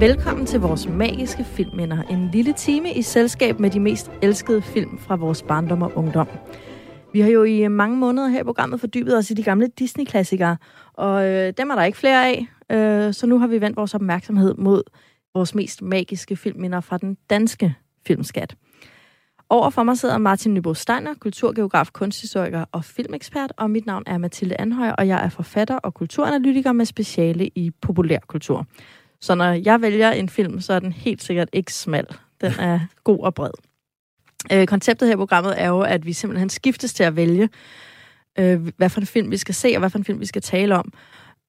Velkommen til vores magiske filmminder. En lille time i selskab med de mest elskede film fra vores barndom og ungdom. Vi har jo i mange måneder her i programmet fordybet os i de gamle Disney-klassikere, og øh, dem er der ikke flere af, øh, så nu har vi vendt vores opmærksomhed mod vores mest magiske filmminder fra den danske filmskat. Over for mig sidder Martin Nybo Steiner, kulturgeograf, kunsthistoriker og filmekspert, og mit navn er Mathilde Anhøj, og jeg er forfatter og kulturanalytiker med speciale i populærkultur. Så når jeg vælger en film, så er den helt sikkert ikke smal. Den er god og bred. Øh, konceptet her i programmet er jo, at vi simpelthen skiftes til at vælge, øh, hvad for en film vi skal se, og hvad for en film vi skal tale om.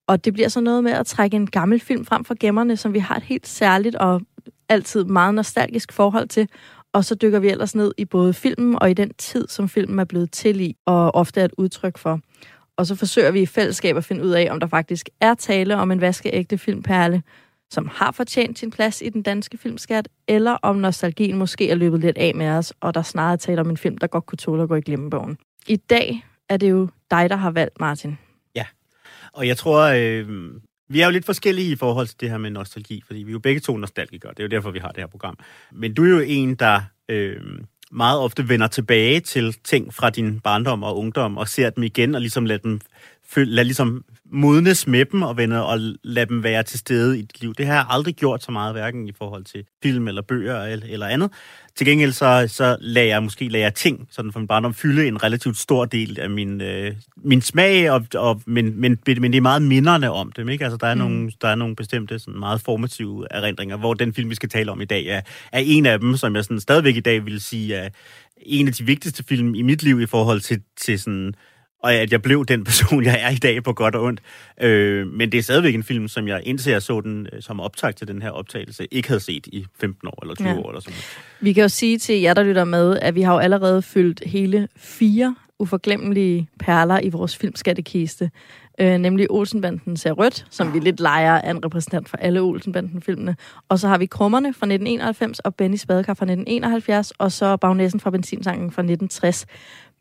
Og det bliver så noget med at trække en gammel film frem for gemmerne, som vi har et helt særligt og altid meget nostalgisk forhold til. Og så dykker vi ellers ned i både filmen og i den tid, som filmen er blevet til i, og ofte er et udtryk for. Og så forsøger vi i fællesskab at finde ud af, om der faktisk er tale om en vaskeægte filmperle, som har fortjent sin plads i den danske filmskat, eller om nostalgien måske er løbet lidt af med os, og der snarere taler om en film, der godt kunne tåle at gå i glemmebogen. I dag er det jo dig, der har valgt, Martin. Ja, og jeg tror, øh, vi er jo lidt forskellige i forhold til det her med nostalgi, fordi vi er jo begge to nostalgikere, det er jo derfor, vi har det her program. Men du er jo en, der øh, meget ofte vender tilbage til ting fra din barndom og ungdom, og ser dem igen, og ligesom lader dem lad ligesom modnes med dem og vende og lade dem være til stede i dit liv. Det har jeg aldrig gjort så meget, hverken i forhold til film eller bøger eller, eller andet. Til gengæld så, så lader jeg måske lader jeg ting, sådan for min barndom, fylde en relativt stor del af min, øh, min smag, og, og, men, men, men det er meget minderne om dem. Ikke? Altså, der, er mm. nogle, der er nogle bestemte sådan meget formative erindringer, hvor den film, vi skal tale om i dag, er, er en af dem, som jeg sådan stadigvæk i dag vil sige er en af de vigtigste film i mit liv i forhold til, til sådan og at jeg blev den person, jeg er i dag på godt og ondt. Øh, men det er stadigvæk en film, som jeg indtil jeg så den øh, som optag til den her optagelse, ikke havde set i 15 år eller 20 ja. år eller sådan Vi kan jo sige til jer, der lytter med, at vi har jo allerede fyldt hele fire uforglemmelige perler i vores filmskattekiste. Øh, nemlig Olsenbanden ser rødt, som vi lidt leger af en repræsentant for alle Olsenbanden-filmene. Og så har vi Krummerne fra 1991 og Benny Spadekar fra 1971, og så Bagnæssen fra Benzinsangen fra 1960.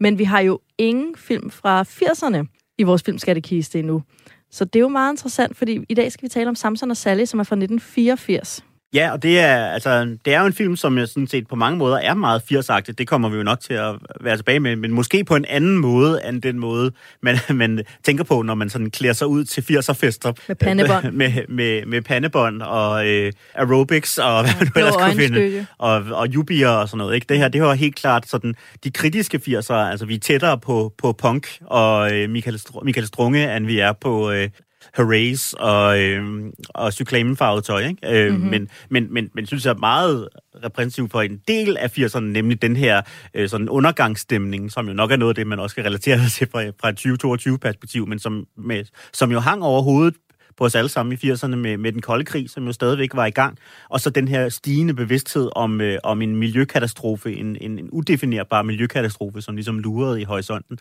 Men vi har jo ingen film fra 80'erne i vores filmskattekiste endnu. Så det er jo meget interessant, fordi i dag skal vi tale om Samson og Sally, som er fra 1984. Ja, og det er, altså, det er jo en film, som jeg sådan set på mange måder er meget firsagtigt. Det kommer vi jo nok til at være tilbage med, men måske på en anden måde end den måde, man, man tænker på, når man sådan klæder sig ud til 80'er-fester. Med pandebånd. Med, med, med pandebånd og øh, aerobics og hvad man nu ellers kunne finde. Og, og jubier og sådan noget. Ikke? Det her, det var helt klart sådan, de kritiske 80'er, altså vi er tættere på, på punk og øh, Michael, Michael Strunge, end vi er på øh, hurrays og, øh, og cyklamefarvet tøj. Ikke? Øh, mm-hmm. men, men, men, men synes jeg er meget repræsentativ for en del af 80'erne, nemlig den her øh, sådan undergangsstemning, som jo nok er noget af det, man også kan relatere sig til fra, fra et 2022-perspektiv, men som, med, som jo hang over hovedet på os alle sammen i 80'erne med, med den kolde krig, som jo stadigvæk var i gang. Og så den her stigende bevidsthed om, øh, om en miljøkatastrofe, en, en, en udefinerbar miljøkatastrofe, som ligesom lurede i horisonten.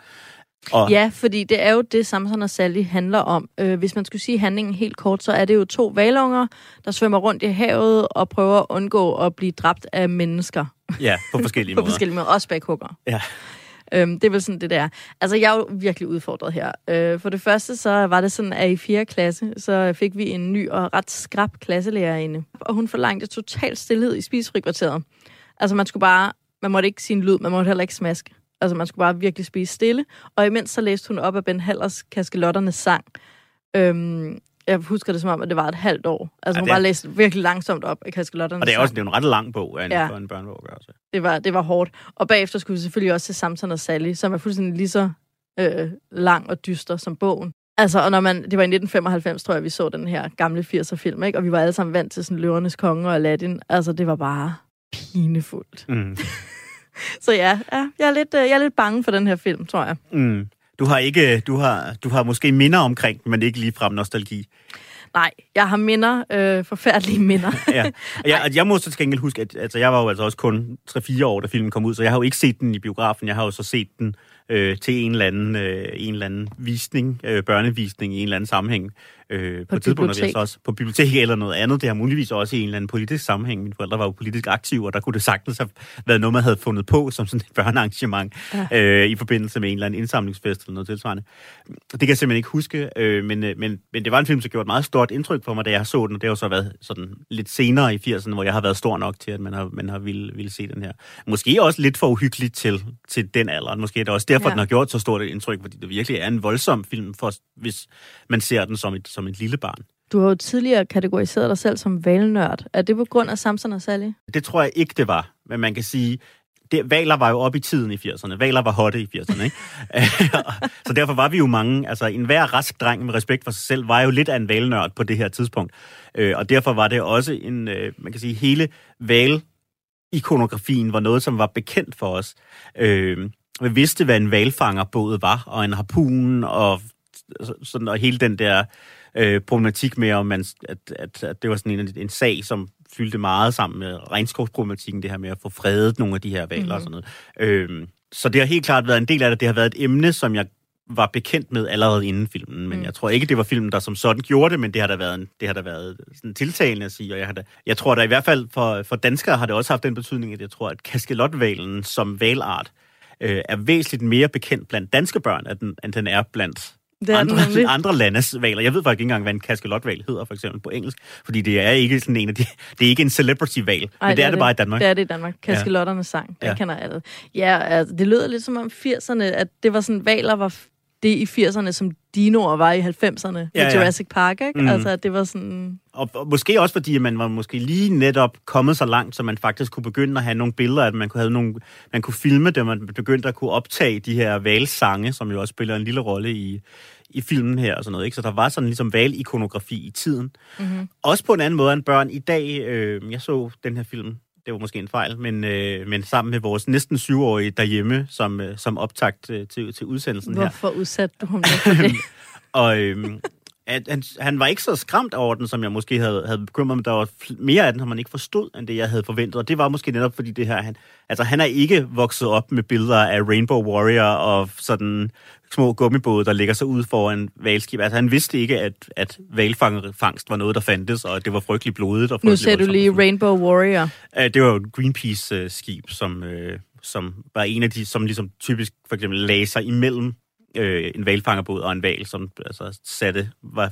Og... Ja, fordi det er jo det, Samson og Sally handler om. Øh, hvis man skulle sige handlingen helt kort, så er det jo to valunger, der svømmer rundt i havet og prøver at undgå at blive dræbt af mennesker. Ja, på forskellige på måder. På forskellige måder, også baghugger. Ja. Øhm, det er vel sådan, det der. Altså, jeg er jo virkelig udfordret her. Øh, for det første, så var det sådan, at i 4. klasse, så fik vi en ny og ret skrab klasselærerinde. Og hun forlangte total stillhed i spisefrikvarteret. Altså, man skulle bare... Man måtte ikke sige en lyd, man måtte heller ikke smaske. Altså, man skulle bare virkelig spise stille. Og imens så læste hun op af Ben Hallers Kaskelotternes sang. Øhm, jeg husker det som om, at det var et halvt år. Altså, ja, hun bare læste virkelig langsomt op af Kaskelotternes Og det er også det er en ret lang bog af en, ja. for en børnebog. Altså. Det var, det var hårdt. Og bagefter skulle vi selvfølgelig også se Samson og Sally, som er fuldstændig lige så øh, lang og dyster som bogen. Altså, og når man, det var i 1995, tror jeg, vi så den her gamle 80'er film, ikke? Og vi var alle sammen vant til sådan Løvernes Konge og Aladdin. Altså, det var bare pinefuldt. Mm. Så ja, ja jeg, er lidt, øh, jeg er lidt bange for den her film, tror jeg. Mm. Du har ikke, du har, du har måske minder omkring men ikke lige frem nostalgi. Nej, jeg har minder, øh, forfærdelige minder. ja. Jeg, jeg må så til gengæld huske, at altså, jeg var jo altså også kun 3-4 år, da filmen kom ud, så jeg har jo ikke set den i biografen. Jeg har jo så set den øh, til en eller anden, øh, en eller anden visning, øh, børnevisning i en eller anden sammenhæng Øh, På på, et tidspunkt vi bibliotek. altså også på bibliotek eller noget andet. Det har muligvis også i en eller anden politisk sammenhæng. Mine forældre var jo politisk aktive, og der kunne det sagtens have været noget, man havde fundet på som sådan et børnearrangement Ja. øh, i forbindelse med en eller anden indsamlingsfest eller noget tilsvarende. Det kan jeg simpelthen ikke huske, øh, men, øh, men, men det var en film, som gjorde et meget stort indtryk på mig, da jeg så den. Det har jo så været sådan lidt senere i 80'erne, hvor jeg har været stor nok til, at man har, man har ville, ville se den her. Måske også lidt for uhyggeligt til, til den alder. Måske er det også derfor, Ja. den har gjort så stort et indtryk, fordi det virkelig er en voldsom film, for, hvis man ser den som et, som et lille barn. Du har jo tidligere kategoriseret dig selv som valnørd. Er det på grund af Samson og Sally? Det tror jeg ikke, det var. Men man kan sige, det, valer var jo op i tiden i 80'erne. Valer var hotte i 80'erne, ikke? så derfor var vi jo mange. Altså, en hver rask dreng med respekt for sig selv var jo lidt af en valnørd på det her tidspunkt. Øh, og derfor var det også en, øh, man kan sige, hele val ikonografien var noget, som var bekendt for os. Øh, vi vidste, hvad en valfangerbåd var, og en harpun, og, sådan, og hele den der øh, problematik med, om man, at, at, at det var sådan en, en sag, som fyldte meget sammen med regnskovsproblematikken, det her med at få fredet nogle af de her valer mm-hmm. og sådan noget. Øh, så det har helt klart været en del af det. Det har været et emne, som jeg var bekendt med allerede inden filmen, men mm. jeg tror ikke, det var filmen, der som sådan gjorde det, men det har da været, en, det har da været sådan tiltalende at sige, og jeg, har da, jeg tror da i hvert fald for, for danskere har det også haft den betydning, at jeg tror, at kaskelotvalen som valart øh, er væsentligt mere bekendt blandt danske børn, end den, end den er blandt Det er den andre, andre landes valer. Jeg ved faktisk ikke engang, hvad en kaskelotval hedder, for eksempel på engelsk, fordi det er ikke sådan en af de, det er ikke en celebrity-val, men Ej, det, er det bare i Danmark. Det er det i Danmark. Kaskelotternes sang. Det Ja. kender alle. Ja, altså, det lyder lidt som om 80'erne, at det var sådan, valer var det i 80'erne, som dinoer var i 90'erne med Ja, ja. Jurassic Park, ikke? Mhm. Altså, det var sådan... Og, og måske også fordi, man var måske lige netop kommet så langt, så man faktisk kunne begynde at have nogle billeder, at man kunne, have nogle, man kunne filme det, man begyndte at kunne optage de her valsange, som jo også spiller en lille rolle i, i filmen her og sådan noget. Ikke? Så der var sådan ligesom valikonografi i tiden. Mm-hmm. Også på en anden måde end børn. I dag, øh, jeg så den her film, det var måske en fejl, men, øh, men sammen med vores næsten syvårige derhjemme, som, øh, som optagt øh, til, til udsendelsen her. Hvorfor udsatte du ham det? Og øhm, at han, han var ikke så skræmt over den, som jeg måske havde, havde bekymret, men der var mere af den, som man ikke forstod, end det, jeg havde forventet. Og det var måske netop fordi det her, han, altså han er ikke vokset op med billeder af Rainbow Warrior og sådan små gummibåde, der ligger sig ud foran valskib. Altså han vidste ikke, at, at valfangst var noget, der fandtes, og at det var frygtelig blodigt. Og Nu frygtelig ser du voldsomt lige sådan. Rainbow Warrior. Øh, Det var jo et Greenpeace-skib, som, øh, som var en af de, som ligesom typisk for eksempel lagde sig imellem øh, en valfangerbåd og en val, som altså satte, var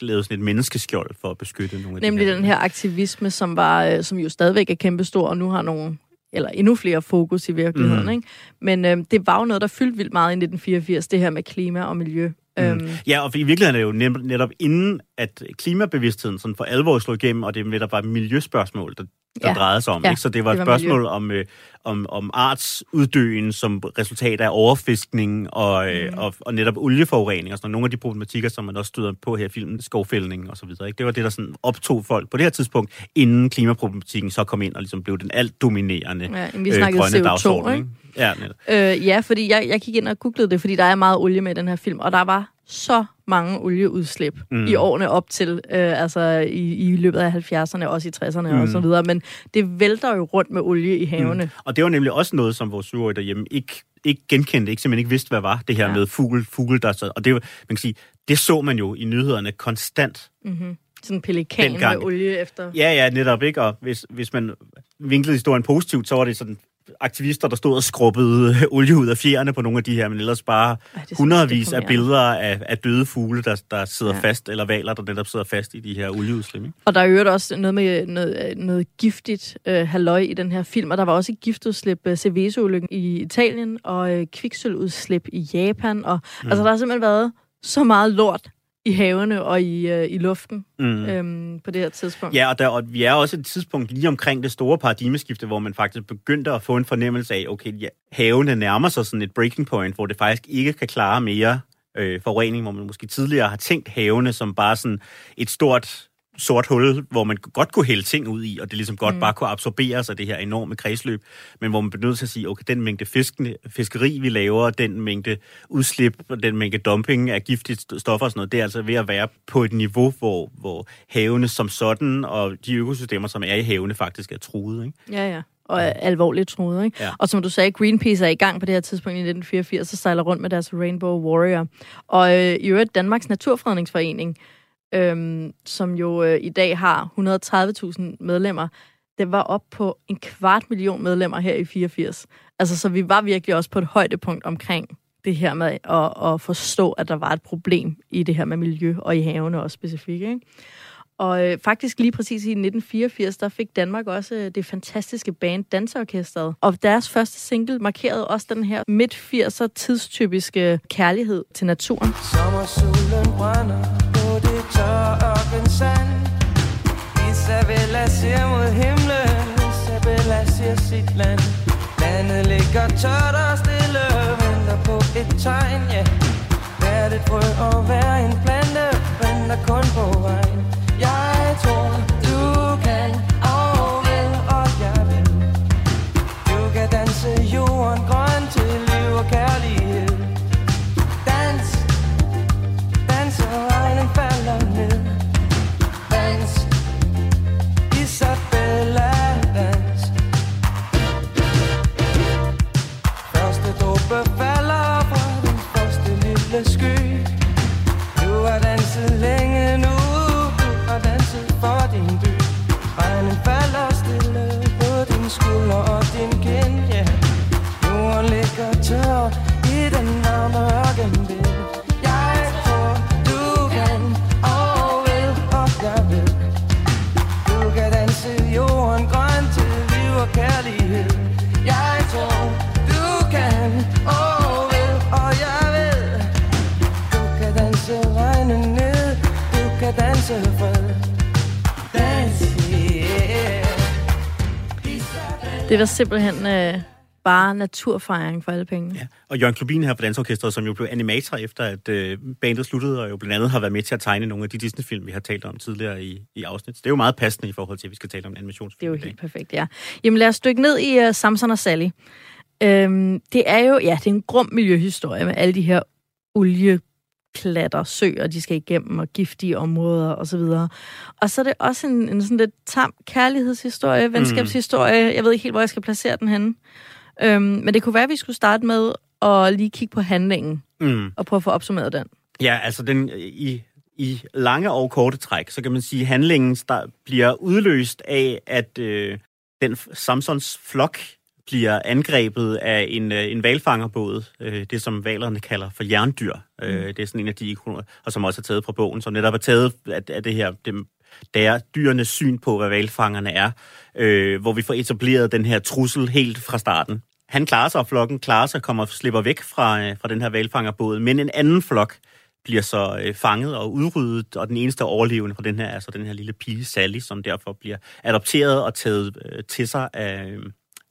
lavet sådan et menneskeskjold for at beskytte nogle af Nemlig de den her aktivisme, som, var, øh, som jo stadigvæk er kæmpestor, og nu har nogle eller endnu flere fokus i virkeligheden. Mhm. Ikke? Men øh, det var jo noget, der fyldte vildt meget i 1984, det her med klima og miljø. Mm. Øhm, Ja, og i virkeligheden er det jo net- netop inden, at klimabevidstheden sådan for alvor slog igennem, og det netop var miljøspørgsmål, der, der Ja. drejede sig om. Ja, Ikke? Så det var et det var spørgsmål om, øh, om, om artsuddøen som resultat af overfiskning og, øh, Mhm. og, og netop olieforurening og sådan. Nogle af de problematikker, som man også støder på her i filmen, skovfældning og så videre. Ikke? Det var det, der sådan optog folk på det her tidspunkt, inden klimaproblematikken så kom ind og ligesom blev den alt dominerende ja, vi snakkede CO2, dagsorden. ikke? Ja, netop. Øh, ja, fordi jeg, jeg gik ind og googlede det, fordi der er meget olie med i den her film, og der var så mange olieudslip mm. Mm. i årene op til, øh, altså i, i løbet af 70'erne, også i 60'erne mm. og så videre, men det vælter jo rundt med olie i havene. Mm. Og det var nemlig også noget, som vores syvårige derhjemme ikke, ikke genkendte, ikke simpelthen ikke vidste, hvad var det her Ja. med fugle, fugle der så, og det, man kan sige, det så man jo i nyhederne konstant. Mm-hmm. Sådan en pelikan Dengang. med olie efter. Ja, ja, netop ikke, og hvis, hvis man vinklede historien positivt, så var det sådan aktivister, der stod og skrubbede olie ud af fjerne på nogle af de her, men ellers bare Ej, hundredvis af billeder af, af døde fugle, der, der sidder Ja. fast, eller valer, der netop sidder fast i de her olieudslip. Ikke? Og der er jo også noget med noget, noget giftigt øh, halløj i den her film, og der var også et giftudslip, øh, Seveso-ulykken i Italien, og øh, kviksølvudslip i Japan, og mm. altså der har simpelthen været så meget lort i havene og i, øh, i luften Mm. øhm, på det her tidspunkt. Ja, og, der, og vi er også et tidspunkt lige omkring det store paradigmeskifte, hvor man faktisk begyndte at få en fornemmelse af, okay, ja, havene nærmer sig sådan et breaking point, hvor det faktisk ikke kan klare mere øh, forurening, hvor man måske tidligere har tænkt havene som bare sådan et stort sort hul, hvor man godt kunne hælde ting ud i, og det ligesom godt mm. bare kunne absorbere sig det her enorme kredsløb, men hvor man bliver nødt til at sige, okay, den mængde fiskene, fiskeri, vi laver, den mængde udslip, og den mængde dumping af giftige st- stoffer og sådan noget, det er altså ved at være på et niveau, hvor, hvor havene som sådan, og de økosystemer, som er i havene, faktisk er truet. Ikke? Ja, ja. Og er alvorligt troet, ikke? Ja. Og som du sagde, Greenpeace er i gang på det her tidspunkt i 1984, og sejler rundt med deres Rainbow Warrior. Og øh, i øvrigt, Danmarks Naturfredningsforening øhm, som jo øh, i dag har 130.000 medlemmer, det var op på en kvart million medlemmer her i 84. Altså, så vi var virkelig også på et højdepunkt omkring det her med at, at forstå, at der var et problem i det her med miljø, og i havene også specifikt. Ikke? Og øh, faktisk lige præcis i 1984, der fik Danmark også øh, det fantastiske band Danseorkestret. Og deres første single markerede også den her midt-80'er tidstypiske kærlighed til naturen. Sommersolen brænder så op tørre sand. Isabella ser mod himlen, Isabella ser sit land. Landet ligger tørt og stille, venter på et tegn, ja. Vær det frø og vær en plante, venter kun på regn Jeg tror, Det var simpelthen øh, bare naturfejring for alle penge. Ja. Og Jørgen Klubin her fra Dansorkestret, som jo blev animator efter, at øh, bandet sluttede, og jo blandt andet har været med til at tegne nogle af de Disney-film, vi har talt om tidligere i, i afsnit. Så det er jo meget passende i forhold til, at vi skal tale om animationsfilm. Det er jo helt perfekt, ja. Jamen lad os dykke ned i uh, Samson og Sally. Øhm, det er jo, ja, det er en grum miljøhistorie med alle de her olie klatter søer, de skal igennem, og giftige områder og så videre. Og så er det også en, en sådan lidt tam kærlighedshistorie, venskabshistorie. Mm. Jeg ved ikke helt, hvor jeg skal placere den henne. Øhm, men det kunne være, at vi skulle starte med at lige kigge på handlingen, mm. og prøve at få opsummeret den. Ja, altså den i, i lange og korte træk, så kan man sige, at handlingen der bliver udløst af, at øh, den Samsons flok bliver angrebet af en, øh, en valfangerbåd, øh, det som valerne kalder for jerndyr. Mm. Øh, det er sådan en af de ikoner, og som også er taget fra bogen, som netop er taget af, af det her, det, der dyrenes syn på, hvad valfangerne er, øh, hvor vi får etableret den her trussel helt fra starten. Han klarer sig, og flokken klarer sig, kommer slipper væk fra, øh, fra den her valfangerbåd, men en anden flok bliver så øh, fanget og udryddet, og den eneste overlevende fra den her er så den her lille pige Sally, som derfor bliver adopteret og taget øh, til sig af, øh,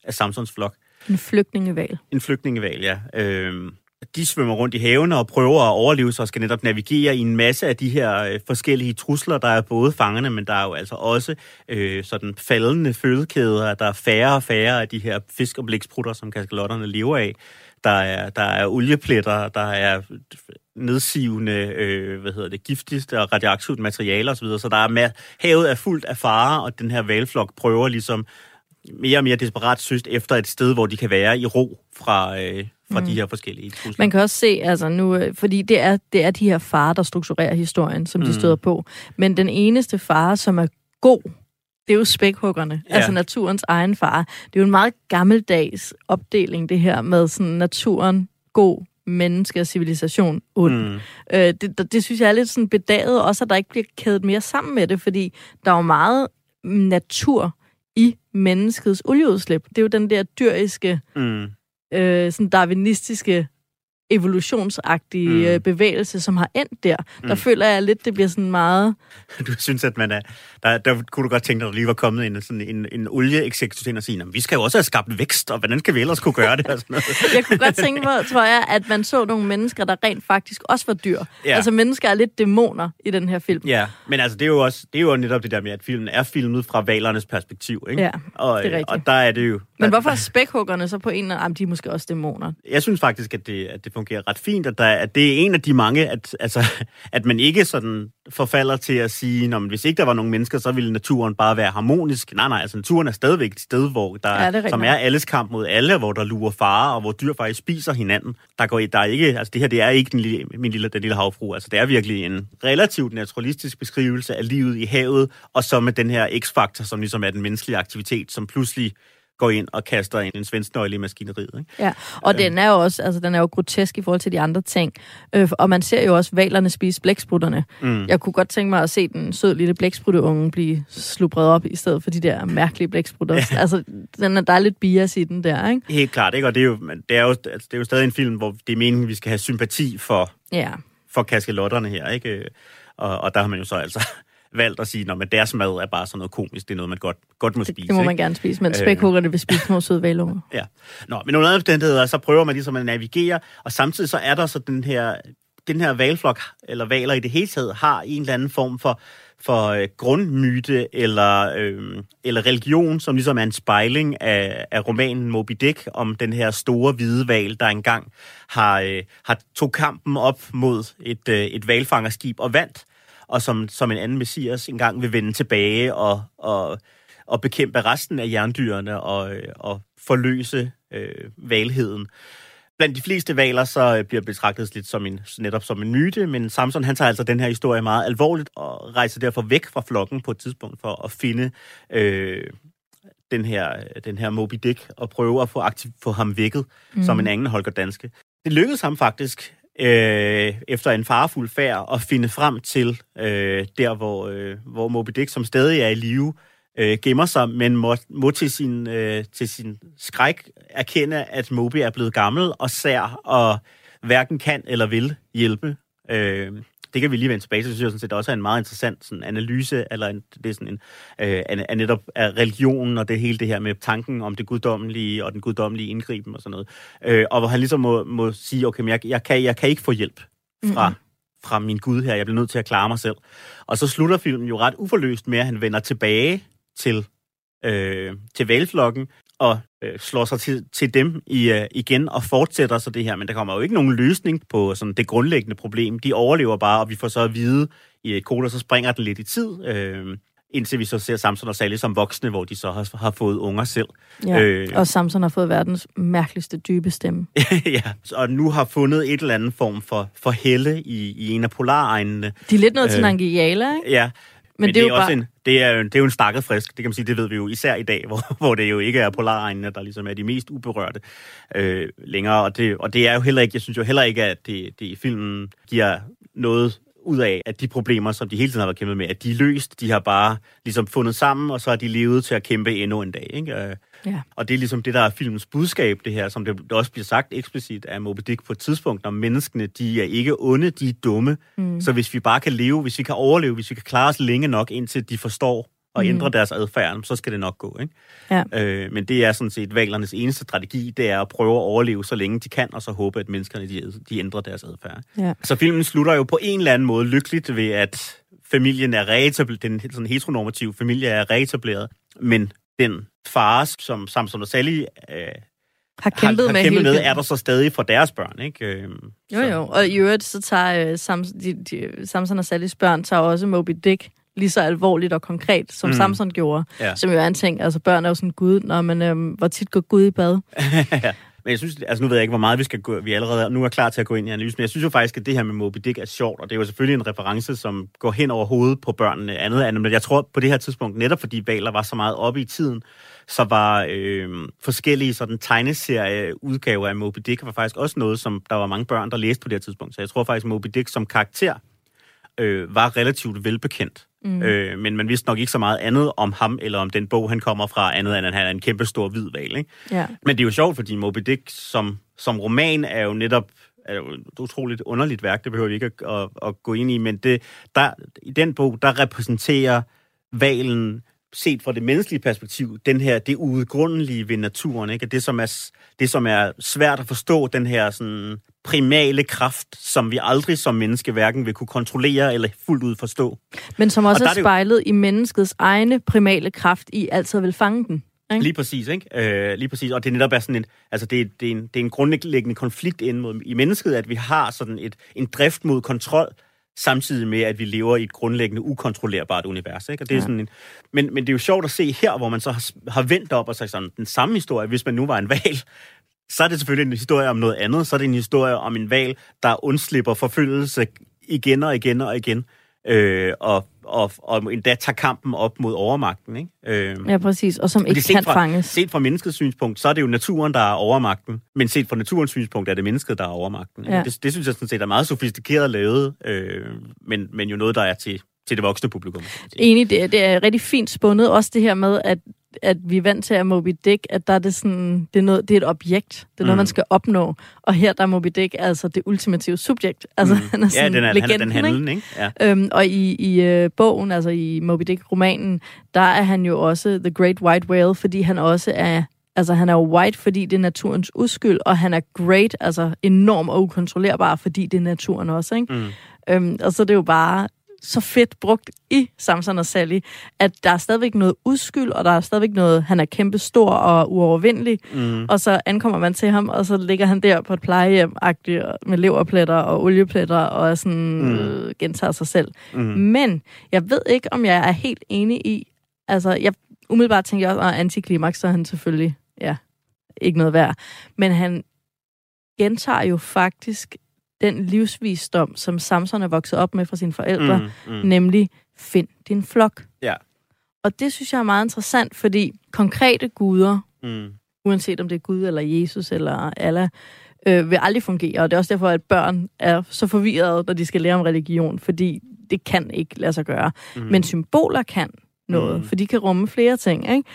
af Samsons flok. En flygtningeval. En flygtningeval, ja. Øh, de svømmer rundt i havene og prøver at overleve sig og skal netop navigere i en masse af de her øh, forskellige trusler. Der er både fangerne, men der er jo altså også øh, sådan faldende fødekæder. Der er færre og færre af de her fisk- og blæksprutter, som kaskalotterne lever af. Der er, der er oliepletter, der er nedsivende, øh, hvad hedder det, giftigt og radioaktivt materiale osv. Så der er med, havet er fuldt af farer, og den her valflok prøver ligesom mere og mere desperat søst efter et sted, hvor de kan være i ro fra, øh, fra mm. de her forskellige trusler. Man kan også se, altså nu, øh, fordi det er, det er de her farer, der strukturerer historien, som de mm. støder på. Men den eneste far, som er god, det er jo spækhuggerne, ja. altså naturens egen far. Det er jo en meget gammeldags opdeling, det her med sådan naturen god, menneske og civilisation ond. Mm. Øh, det, det, det synes jeg er lidt sådan bedaget, også at der ikke bliver kædet mere sammen med det, fordi der er jo meget natur i menneskets olieudslip. Det er jo den der dyriske, mm. øh, sådan darwinistiske evolutionsagtige mm. Øh, bevægelse, som har endt der. Mm. Der føler jeg lidt, det bliver sådan meget... Du synes, at man er... Der, der kunne du godt tænke dig, at der lige var kommet en, sådan en, en olieeksektor ind og sige, vi skal jo også have skabt vækst, og hvordan skal vi ellers kunne gøre det? Og sådan noget. jeg kunne godt tænke mig, tror jeg, at man så nogle mennesker, der rent faktisk også var dyr. Ja. Altså mennesker er lidt dæmoner i den her film. Ja, men altså det er jo også det er jo netop det der med, at filmen er filmet fra valernes perspektiv. Ikke? Ja, og, det er rigtigt. Og der er det jo... Men hvorfor er spækhuggerne så på en eller anden... De er måske også dæmoner. Jeg synes faktisk, at det, at det fungerer ret fint, at, der, at det er en af de mange, at, altså, at man ikke sådan forfalder til at sige, at hvis ikke der var nogen mennesker, så ville naturen bare være harmonisk. Nej, nej, altså naturen er stadigvæk et sted, hvor der, ja, er som er alles kamp mod alle, hvor der lurer fare, og hvor dyr faktisk spiser hinanden. Der, går, der er ikke, altså det her, det er ikke den lille, min lille, den lille havfru, altså det er virkelig en relativt naturalistisk beskrivelse af livet i havet, og så med den her x-faktor, som ligesom er den menneskelige aktivitet, som pludselig går ind og kaster en, en svensk nøgle i maskineriet. Ikke? Ja, og den er jo også, altså den er jo grotesk i forhold til de andre ting. Øh, og man ser jo også valerne spise blæksprutterne. Mm. Jeg kunne godt tænke mig at se den søde lille blæksprutteunge blive slubret op, i stedet for de der mærkelige blæksprutter. Ja. Altså, den er, der er lidt bias i den der, ikke? Helt klart, ikke? Og det er jo, det er jo, altså, det er jo stadig en film, hvor det er meningen, vi skal have sympati for, ja. for kaskelotterne her, ikke? Og, og der har man jo så altså valgt at sige, at deres mad er bare sådan noget komisk, det er noget, man godt, godt må spise. Det må man ikke? gerne spise, men spækhuggerne vil spise små søde valunger. Ja. Nå, men under omstændigheder, så prøver man ligesom at navigere, og samtidig så er der så den her, den her valflok, eller valer i det hele taget, har en eller anden form for, for øh, grundmyte eller, øh, eller religion, som ligesom er en spejling af, af romanen Moby Dick om den her store hvide val, der engang har, øh, har tog kampen op mod et, øh, et valfangerskib og vandt og som, som en anden messias engang vil vende tilbage og, og, og bekæmpe resten af jerndyrene og, og forløse øh, valheden. Blandt de fleste valer så bliver betragtet lidt som en, netop som en myte, men Samson han tager altså den her historie meget alvorligt og rejser derfor væk fra flokken på et tidspunkt for at finde øh, den her, den her Moby Dick og prøve at få, aktiv, få ham vækket mm. som en anden Holger Danske. Det lykkedes ham faktisk øh, efter en farfuld færd og finde frem til øh, der, hvor, øh, hvor Moby Dick, som stadig er i live, øh, gemmer sig, men må, må til, sin, øh, til sin skræk erkende, at Moby er blevet gammel og sær og hverken kan eller vil hjælpe. Øh, det kan vi lige vende tilbage til. Synes jeg sådan set også er en meget interessant sådan, analyse, eller en, det er sådan en, øh, af, netop af religionen og det hele det her med tanken om det guddommelige og den guddommelige indgriben og sådan noget. Øh, og hvor han ligesom må, må sige, okay, men jeg, jeg, kan, jeg kan ikke få hjælp fra, mm-hmm. fra min Gud her. Jeg bliver nødt til at klare mig selv. Og så slutter filmen jo ret uforløst med, at han vender tilbage til, øh, til valflokken, og øh, slår sig til, til dem i, øh, igen og fortsætter så det her. Men der kommer jo ikke nogen løsning på sådan det grundlæggende problem. De overlever bare, og vi får så at vide i et kode, så springer den lidt i tid. Øh, indtil vi så ser Samson og Sally som voksne, hvor de så har, har fået unger selv. Ja, øh, og Samson har fået verdens mærkeligste dybe stemme. ja, og nu har fundet et eller andet form for, for helle i, i en af polaregnene. De er lidt noget øh, til Nangiala, ikke? Ja, men, men det, er er, også bare... en, det, er, det er jo en stakket frisk, det kan man sige, det ved vi jo især i dag, hvor, hvor det jo ikke er polaregnene, der ligesom er de mest uberørte øh, længere. Og det, og det er jo heller ikke, jeg synes jo heller ikke, at det, det i filmen giver noget ud af, at de problemer, som de hele tiden har været kæmpet med, at de er løst. De har bare ligesom fundet sammen, og så har de levet til at kæmpe endnu en dag. Ikke? Øh, ja. Og det er ligesom det, der er filmens budskab, det her, som det også bliver sagt eksplicit af Moby Dick på et tidspunkt, når menneskene, de er ikke onde, de er dumme. Mm. Så hvis vi bare kan leve, hvis vi kan overleve, hvis vi kan klare os længe nok, indtil de forstår og mm. ændre deres adfærd, så skal det nok gå. Ikke? Ja. Øh, men det er sådan set valernes eneste strategi, det er at prøve at overleve så længe de kan, og så håbe, at menneskerne de, de ændrer deres adfærd. Ja. Så filmen slutter jo på en eller anden måde lykkeligt ved, at familien er reetableret, den sådan heteronormative familie er reetableret, men den far, som Samson og Sally øh, har kæmpet, har, har kæmpet med, med, er der så stadig for deres børn, ikke? Øh, jo, så. jo. Og i øvrigt, så tager øh, Samson, de, de, Samson og Sallys børn tager også Moby Dick lige så alvorligt og konkret, som mm. Samson gjorde. Ja. Som jo er en ting, altså børn er jo sådan Gud, når man, øhm, hvor tit går Gud i bad? ja. Men jeg synes, altså nu ved jeg ikke, hvor meget vi skal gå, vi allerede nu er klar til at gå ind i analysen, men jeg synes jo faktisk, at det her med Moby Dick er sjovt, og det er jo selvfølgelig en reference, som går hen over hovedet på børnene andet andet, men jeg tror på det her tidspunkt, netop fordi Valer var så meget oppe i tiden, så var øh, forskellige sådan tegneserieudgaver af Moby Dick var faktisk også noget, som der var mange børn, der læste på det her tidspunkt. Så jeg tror faktisk, at Moby Dick som karakter øh, var relativt velbekendt. Mm. Øh, men man vidste nok ikke så meget andet om ham, eller om den bog, han kommer fra, andet end at han er en kæmpe stor hvid val. Ikke? Ja. Men det er jo sjovt, fordi Moby Dick som, som roman er jo netop er jo et utroligt underligt værk, det behøver vi ikke at, at, at gå ind i, men det, der, i den bog, der repræsenterer valen set fra det menneskelige perspektiv, den her, det udgrundelige ved naturen, ikke? Det, som er, det, som er svært at forstå, den her sådan, primale kraft, som vi aldrig som menneske hverken vil kunne kontrollere eller fuldt ud forstå. Men som også og er, er spejlet jo... i menneskets egne primale kraft i altid vil fange den. Ikke? Lige præcis, ikke? Øh, lige præcis. Og det er netop er sådan en, altså det, er, det, er en, det er en grundlæggende konflikt ind mod, i mennesket, at vi har sådan et, en drift mod kontrol, samtidig med, at vi lever i et grundlæggende ukontrollerbart univers. Ikke? Og det er Ja. sådan en, men, men det er jo sjovt at se her, hvor man så har, har vendt op og sagt sådan, den samme historie, hvis man nu var en val, så er det selvfølgelig en historie om noget andet. Så er det en historie om en val, der undslipper forfølgelse igen og igen og igen, øh, og, og, og endda tager kampen op mod overmagten. Ikke? Øh, Ja, præcis. Og som ikke kan fra, fanges. set fra menneskets synspunkt, så er det jo naturen, der er overmagten. Men set fra naturens synspunkt, er det mennesket, der er overmagten. Ja. Det, det synes jeg sådan set er meget sofistikeret lavet, øh, men, men jo noget, der er til, til det voksne publikum. Enig, det er, det er rigtig fint spundet. Også det her med, at, at vi er vant til at Moby Dick, at der er det sådan, det er, noget, det er et objekt. Det er noget, Mm. man skal opnå. Og her der er Moby Dick altså det ultimative subjekt. Altså, mm. han er Ja, sådan den er, han er legenden, den ikke? handlen, ikke? Ja. Øhm, og i, i øh, bogen, altså i Moby Dick-romanen, der er han jo også The Great White Whale, fordi han også er... Altså, han er jo white, fordi det er naturens uskyld, og han er great, altså enorm og ukontrollerbar, fordi det er naturen også, ikke? Mm. Øhm, og så er det jo bare så fedt brugt i Samson og Sally, at der er stadigvæk noget uskyld, og der er stadigvæk noget, han er kæmpe stor og uovervindelig, Mm. og så ankommer man til ham, og så ligger han der på et plejehjem med leverpletter og oliepletter, og sådan, Mm. øh, gentager sig selv. Mm. Men jeg ved ikke, om jeg er helt enig i, altså jeg umiddelbart tænker jeg også, at antiklimaks, så er han selvfølgelig, ja, ikke noget værd. Men han gentager jo faktisk den livsvisdom, som Samson er vokset op med fra sine forældre, Mm. Mm. nemlig find din flok. Ja. Og det synes jeg er meget interessant, fordi konkrete guder, Mm. uanset om det er Gud eller Jesus eller Allah, øh, vil aldrig fungere. Og det er også derfor, at børn er så forvirrede, når de skal lære om religion, fordi det kan ikke lade sig gøre. Mm. Men symboler kan noget, Mm. for de kan rumme flere ting, ikke?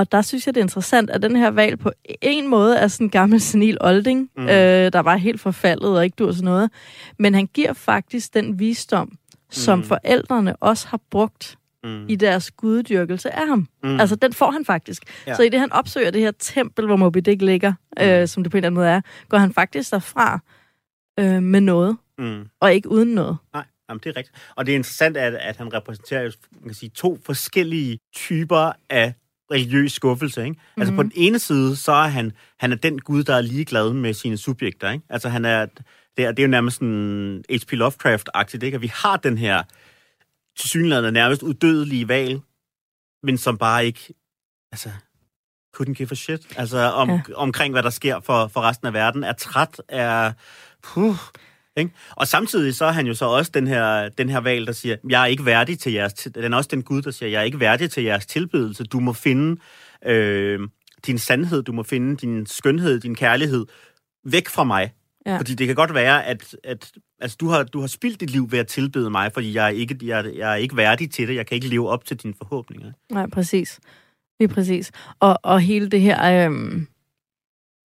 Og der synes jeg, det er interessant, at den her valg på en måde er sådan en gammel senil olding, Mm. øh, der var helt forfaldet og ikke dur sådan noget. Men han giver faktisk den visdom, som Mm. forældrene også har brugt Mm. i deres guddyrkelse af ham. Mm. Altså, den får han faktisk. Ja. Så i det, han opsøger det her tempel, hvor Moby Dick ligger, Mm. øh, som det på en eller anden måde er, går han faktisk derfra øh, med noget, Mm. og ikke uden noget. Nej, jamen, det er rigtigt. Og det er interessant, at, at han repræsenterer man kan sige, to forskellige typer af religiøs skuffelse. Ikke? Mm-hmm. Altså på den ene side, så er han, han er den gud, der er ligeglad med sine subjekter. Ikke? Altså han er, det er, det er jo nærmest sådan H.P. Lovecraft-agtigt, ikke? at vi har den her tilsyneladende nærmest udødelige valg, men som bare ikke, altså, couldn't give a shit. Altså om. Ja. omkring, hvad der sker for, for resten af verden, er træt, er... Puh, ikke? Og samtidig så er han jo så også den her, den her valg, der siger, jeg er ikke værdig til jeres... til-" Den er også den Gud, der siger, jeg er ikke værdig til jeres tilbedelse. Du må finde øh, din sandhed, du må finde din skønhed, din kærlighed væk fra mig. Ja. Fordi det kan godt være, at, at altså, du, har, du har spildt dit liv ved at tilbede mig, fordi jeg er, ikke, jeg, jeg er ikke værdig til det. Jeg kan ikke leve op til dine forhåbninger. Nej, præcis. Lige præcis. Og, og hele det her, øhm,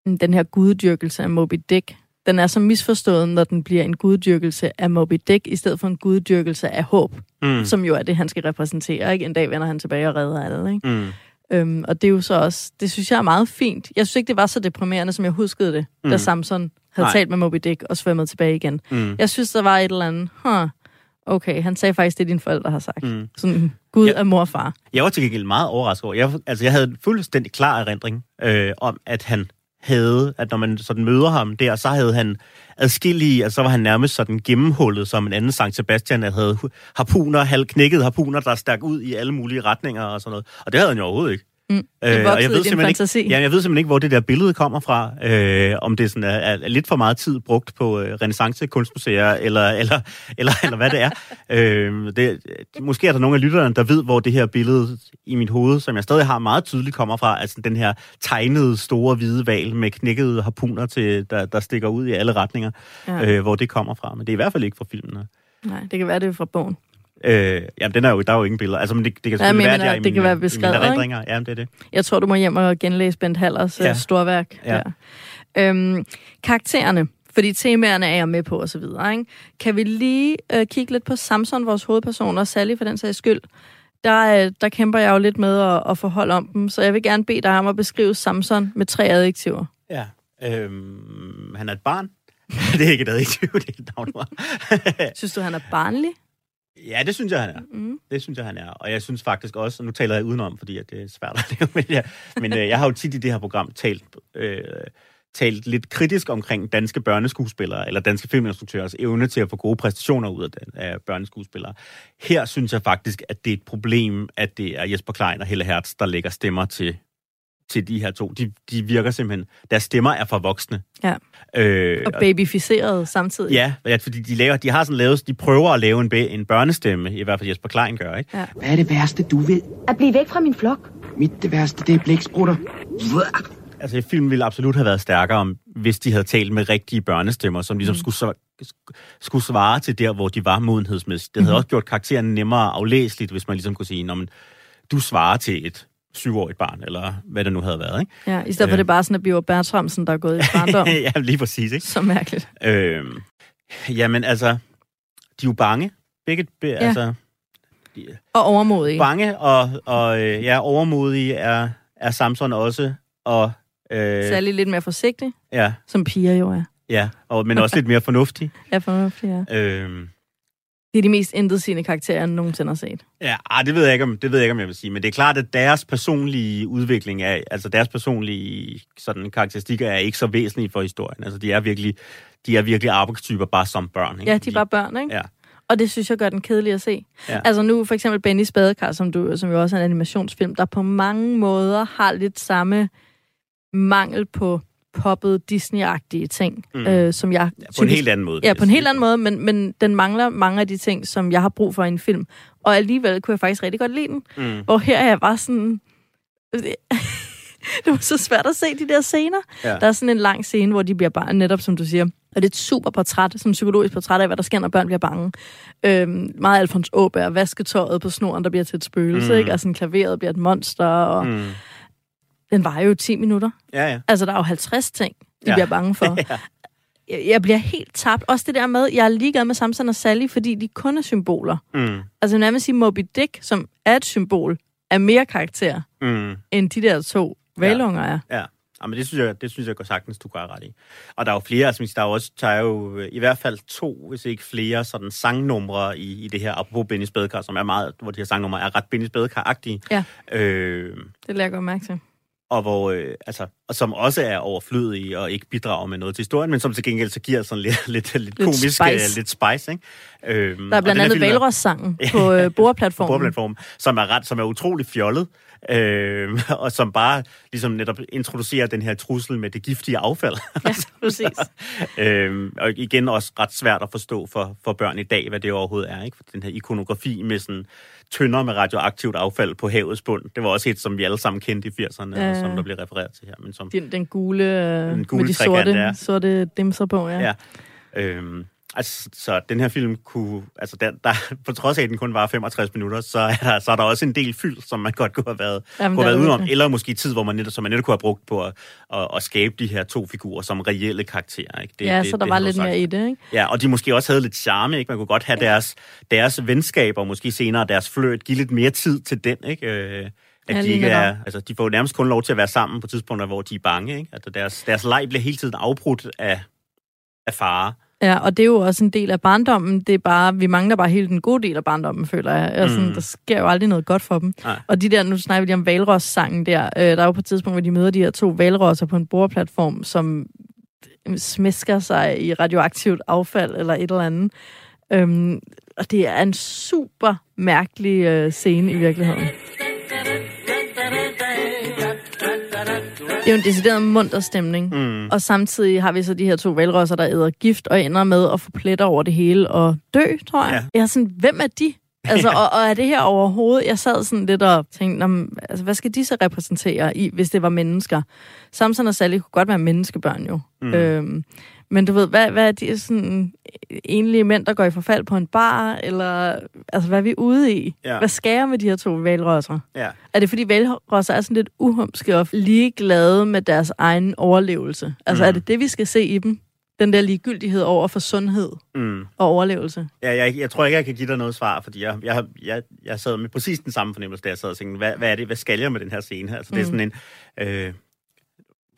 den her guddyrkelse af Moby Dick, den er så misforstået, når den bliver en guddyrkelse af Moby Dick, i stedet for en guddyrkelse af håb, Mm. som jo er det, han skal repræsentere. Ikke? En dag vender han tilbage og redder alle. Ikke? Mm. Øhm, og det er jo så også, det synes jeg er meget fint. Jeg synes ikke, det var så deprimerende, som jeg huskede det, mm. da. Samson havde Nej. Talt med Moby Dick og svømmet tilbage igen. Mm. Jeg synes, der var et eller andet, huh, okay, han sagde faktisk det, dine forældre har sagt. Mm. Sådan, Gud ja. er mor og far. Jeg var til gengæld meget overrasket over. Jeg, altså, jeg havde en fuldstændig klar erindring øh, om, at han havde, at når man sådan møder ham der, så havde han adskillige, altså så var han nærmest sådan gennemhullet som en anden Sankt Sebastian, at havde harpuner, halvknækkede harpuner, der stak ud i alle mulige retninger og sådan noget. Og det havde han jo overhovedet ikke. Mm. Øh, Det og i din simpelthen fantasi. Ikke, ja, jeg ved simpelthen ikke, hvor det der billede kommer fra. Øh, om det sådan er, er lidt for meget tid brugt på øh, renaissance kunstmuseer, eller, eller, eller, eller hvad det er. øh, det, måske er der nogle af lytterne, der ved, hvor det her billede i mit hoved, som jeg stadig har meget tydeligt, kommer fra. Altså den her tegnede store hvide val med knækkede harpuner, til, der, der stikker ud i alle retninger. Ja. Øh, hvor det kommer fra. Men det er i hvert fald ikke fra filmen. Nej, det kan være, det er fra bogen. Øh, jamen, den er jo, der er jo ingen billeder. Altså, men det, det kan selvfølgelig være, at jeg det kan mine- være beskrevet, mine ikke? Jamen, det er det. Jeg tror, du må hjem og genlæse Bent Hallers Ja. ja. storværk. Ja. Der. Øhm, karaktererne, fordi temaerne er jeg med på osv. Ikke? Kan vi lige øh, kigge lidt på Samson, vores hovedperson, og Sally for den sags skyld? Der, øh, der kæmper jeg jo lidt med at, at få hold om dem, så jeg vil gerne bede dig om at beskrive Samson med tre adjektiver. Ja. Øhm, han er et barn. det er ikke et adjektiv, det er et navnord. Synes du, han er barnlig? Ja, det synes jeg, han er. Mm. Det synes jeg, han er. Og jeg synes faktisk også, og nu taler jeg udenom, fordi at det er svært at lave, men, jeg, men øh, jeg har jo tit i det her program talt, øh, talt lidt kritisk omkring danske børneskuespillere, eller danske filminstruktørers evne til at få gode præstationer ud af, den, af børneskuespillere. Her synes jeg faktisk, at det er et problem, at det er Jesper Klein og Helle Hertz, der lægger stemmer til til de her to. De, de virker simpelthen... Deres stemmer er for voksne. Ja. Øh, og babyficeret samtidig. Ja, ja, fordi de, laver, de har sådan lavet... De prøver at lave en, en børnestemme, i hvert fald Jesper Klein gør, ikke? Ja. Hvad er det værste, du vil? At blive væk fra min flok. Mit det værste, det er blæksprutter. Altså, filmen ville absolut have været stærkere, hvis de havde talt med rigtige børnestemmer, som ligesom mm. skulle, skulle svare til der, hvor de var modenhedsmæssigt. Det havde mm. også gjort karakteren nemmere aflæseligt, hvis man ligesom kunne sige, når man, du svarer til et syvårigt barn, eller hvad det nu havde været. Ikke? Ja, i stedet for øh. det bare sådan, at Biver Bertramsen, der er gået i barndom. ja, lige præcis. Ikke? Så mærkeligt. Øh, jamen altså, de er jo bange. Begge, be, ja. altså... De, og overmodige. Bange og, og øh, ja, overmodige er, er Samson også. Og, øh, Særligt lidt mere forsigtig, ja. som piger jo er. Ja, og, men også lidt mere fornuftig. ja, fornuftig, ja. Øh, det er de mest intetsigende karakterer, jeg nogensinde har set. Ja, ah, det ved jeg ikke, om, det ved jeg ikke, om jeg vil sige. Men det er klart, at deres personlige udvikling er, altså deres personlige sådan, karakteristikker er ikke så væsentlige for historien. Altså, de er virkelig, de er virkelig arbejdstyper bare som børn. Ikke? Ja, de er bare børn, ikke? Ja. Og det synes jeg gør den kedelig at se. Ja. Altså nu for eksempel Benny Badekar, som, du, som jo også er en animationsfilm, der på mange måder har lidt samme mangel på poppet Disney-agtige ting, mm. øh, som jeg... Ja, på typisk, en helt anden måde. Ja, på en helt anden måde, men, men den mangler mange af de ting, som jeg har brug for i en film. Og alligevel kunne jeg faktisk rigtig godt lide den. Mm. Hvor her er jeg bare sådan... det var så svært at se de der scener. Ja. Der er sådan en lang scene, hvor de bliver bare, netop som du siger, og det er et super portræt, sådan et psykologisk portræt af, hvad der sker, når børn bliver bange. Øhm, meget Alfons Åberg, vasketøjet på snoren, der bliver til et spøgelse, mm. ikke? Og sådan klaveret bliver et monster, og... Mm den var jo 10 minutter. Ja, ja. Altså, der er jo 50 ting, de ja. bliver bange for. ja. jeg, jeg bliver helt tabt. Også det der med, jeg er ligeglad med Samson og Sally, fordi de kun er symboler. Mm. Altså, når man siger Moby Dick, som er et symbol, er mere karakter, mm. end de der to valunger er. Ja. Ja, men det synes jeg, det synes jeg går sagtens, du gør ret i. Og der er jo flere, altså der er jo også, der er jo øh, i hvert fald to, hvis ikke flere, sådan sangnumre i, i det her, apropos Benny Spædekar, som er meget, hvor de her sangnumre er ret Benny Spædekar-agtige. Ja, øh, det lader jeg godt mærke til og, hvor, øh, altså, og som også er overflødige og ikke bidrager med noget til historien, men som til gengæld så giver sådan lidt, lidt, lidt, lidt komisk, spice. Lidt spice. Ikke? Øhm, der er blandt andet Valros-sangen på øh, bordplatformen. bordplatformen, som er, ret, som er utrolig fjollet, øh, og som bare ligesom netop introducerer den her trussel med det giftige affald. Ja, præcis. øh, og igen også ret svært at forstå for, for børn i dag, hvad det overhovedet er. Ikke? For den her ikonografi med sådan tønder med radioaktivt affald på havets bund. Det var også et, som vi alle sammen kendte i 80'erne, øh, som der bliver refereret til her. Men som, den, den gule, den gule med de sorte, ja. sorte dimser på, ja. ja. Øhm, Altså, så den her film kunne, altså der, der, på trods af, at den kun var 65 minutter, så er, der, så er der også en del fyld, som man godt kunne have været, Jamen, kunne have været udenom. Det. Eller måske tid, hvor man netop, som man netop kunne have brugt på at, at, at, skabe de her to figurer som reelle karakterer. Ikke? Det, ja, det, så der det, var lidt sagt. mere i det, ikke? Ja, og de måske også havde lidt charme, ikke? Man kunne godt have deres, deres venskaber, måske senere deres fløjt, give lidt mere tid til den, ikke? Øh, at ja, de ikke er, altså, de får nærmest kun lov til at være sammen på tidspunkter, hvor de er bange, ikke? Altså, deres, deres leg bliver hele tiden afbrudt af, af fare. Ja, og det er jo også en del af barndommen. Det er bare, vi mangler bare helt den gode del af barndommen, føler jeg. Altså, mm. Der sker jo aldrig noget godt for dem. Nej. Og de der, nu snakker vi lige om valros-sangen der. Øh, der er jo på et tidspunkt, hvor de møder de her to valrosser på en bordplatform, som smæsker sig i radioaktivt affald eller et eller andet. Øhm, og det er en super mærkelig øh, scene i virkeligheden. Det er jo en decideret munter stemning. Mm. Og samtidig har vi så de her to valrosser, der æder gift og ender med at få pletter over det hele og dø, tror jeg. Ja. Jeg er sådan, hvem er de? Altså, og, og er det her overhovedet... Jeg sad sådan lidt og tænkte, altså, hvad skal de så repræsentere, i, hvis det var mennesker? Samson og Sally kunne godt være menneskebørn jo. Mm. Øhm, men du ved, hvad, hvad er de sådan enlige mænd, der går i forfald på en bar? Eller altså, hvad er vi ude i? Ja. Hvad sker med de her to valrosser? Ja. Er det, fordi valrosser er sådan lidt uhumske og ligeglade med deres egen overlevelse? Altså, mm. er det det, vi skal se i dem? Den der ligegyldighed over for sundhed mm. og overlevelse? Ja, jeg, jeg tror ikke, jeg kan give dig noget svar, fordi jeg, jeg, jeg, jeg sad med præcis den samme fornemmelse, da jeg sad og tænkte, hvad, hvad er det, hvad skal jeg med den her scene her? Altså, mm. det er mm. sådan en... Øh,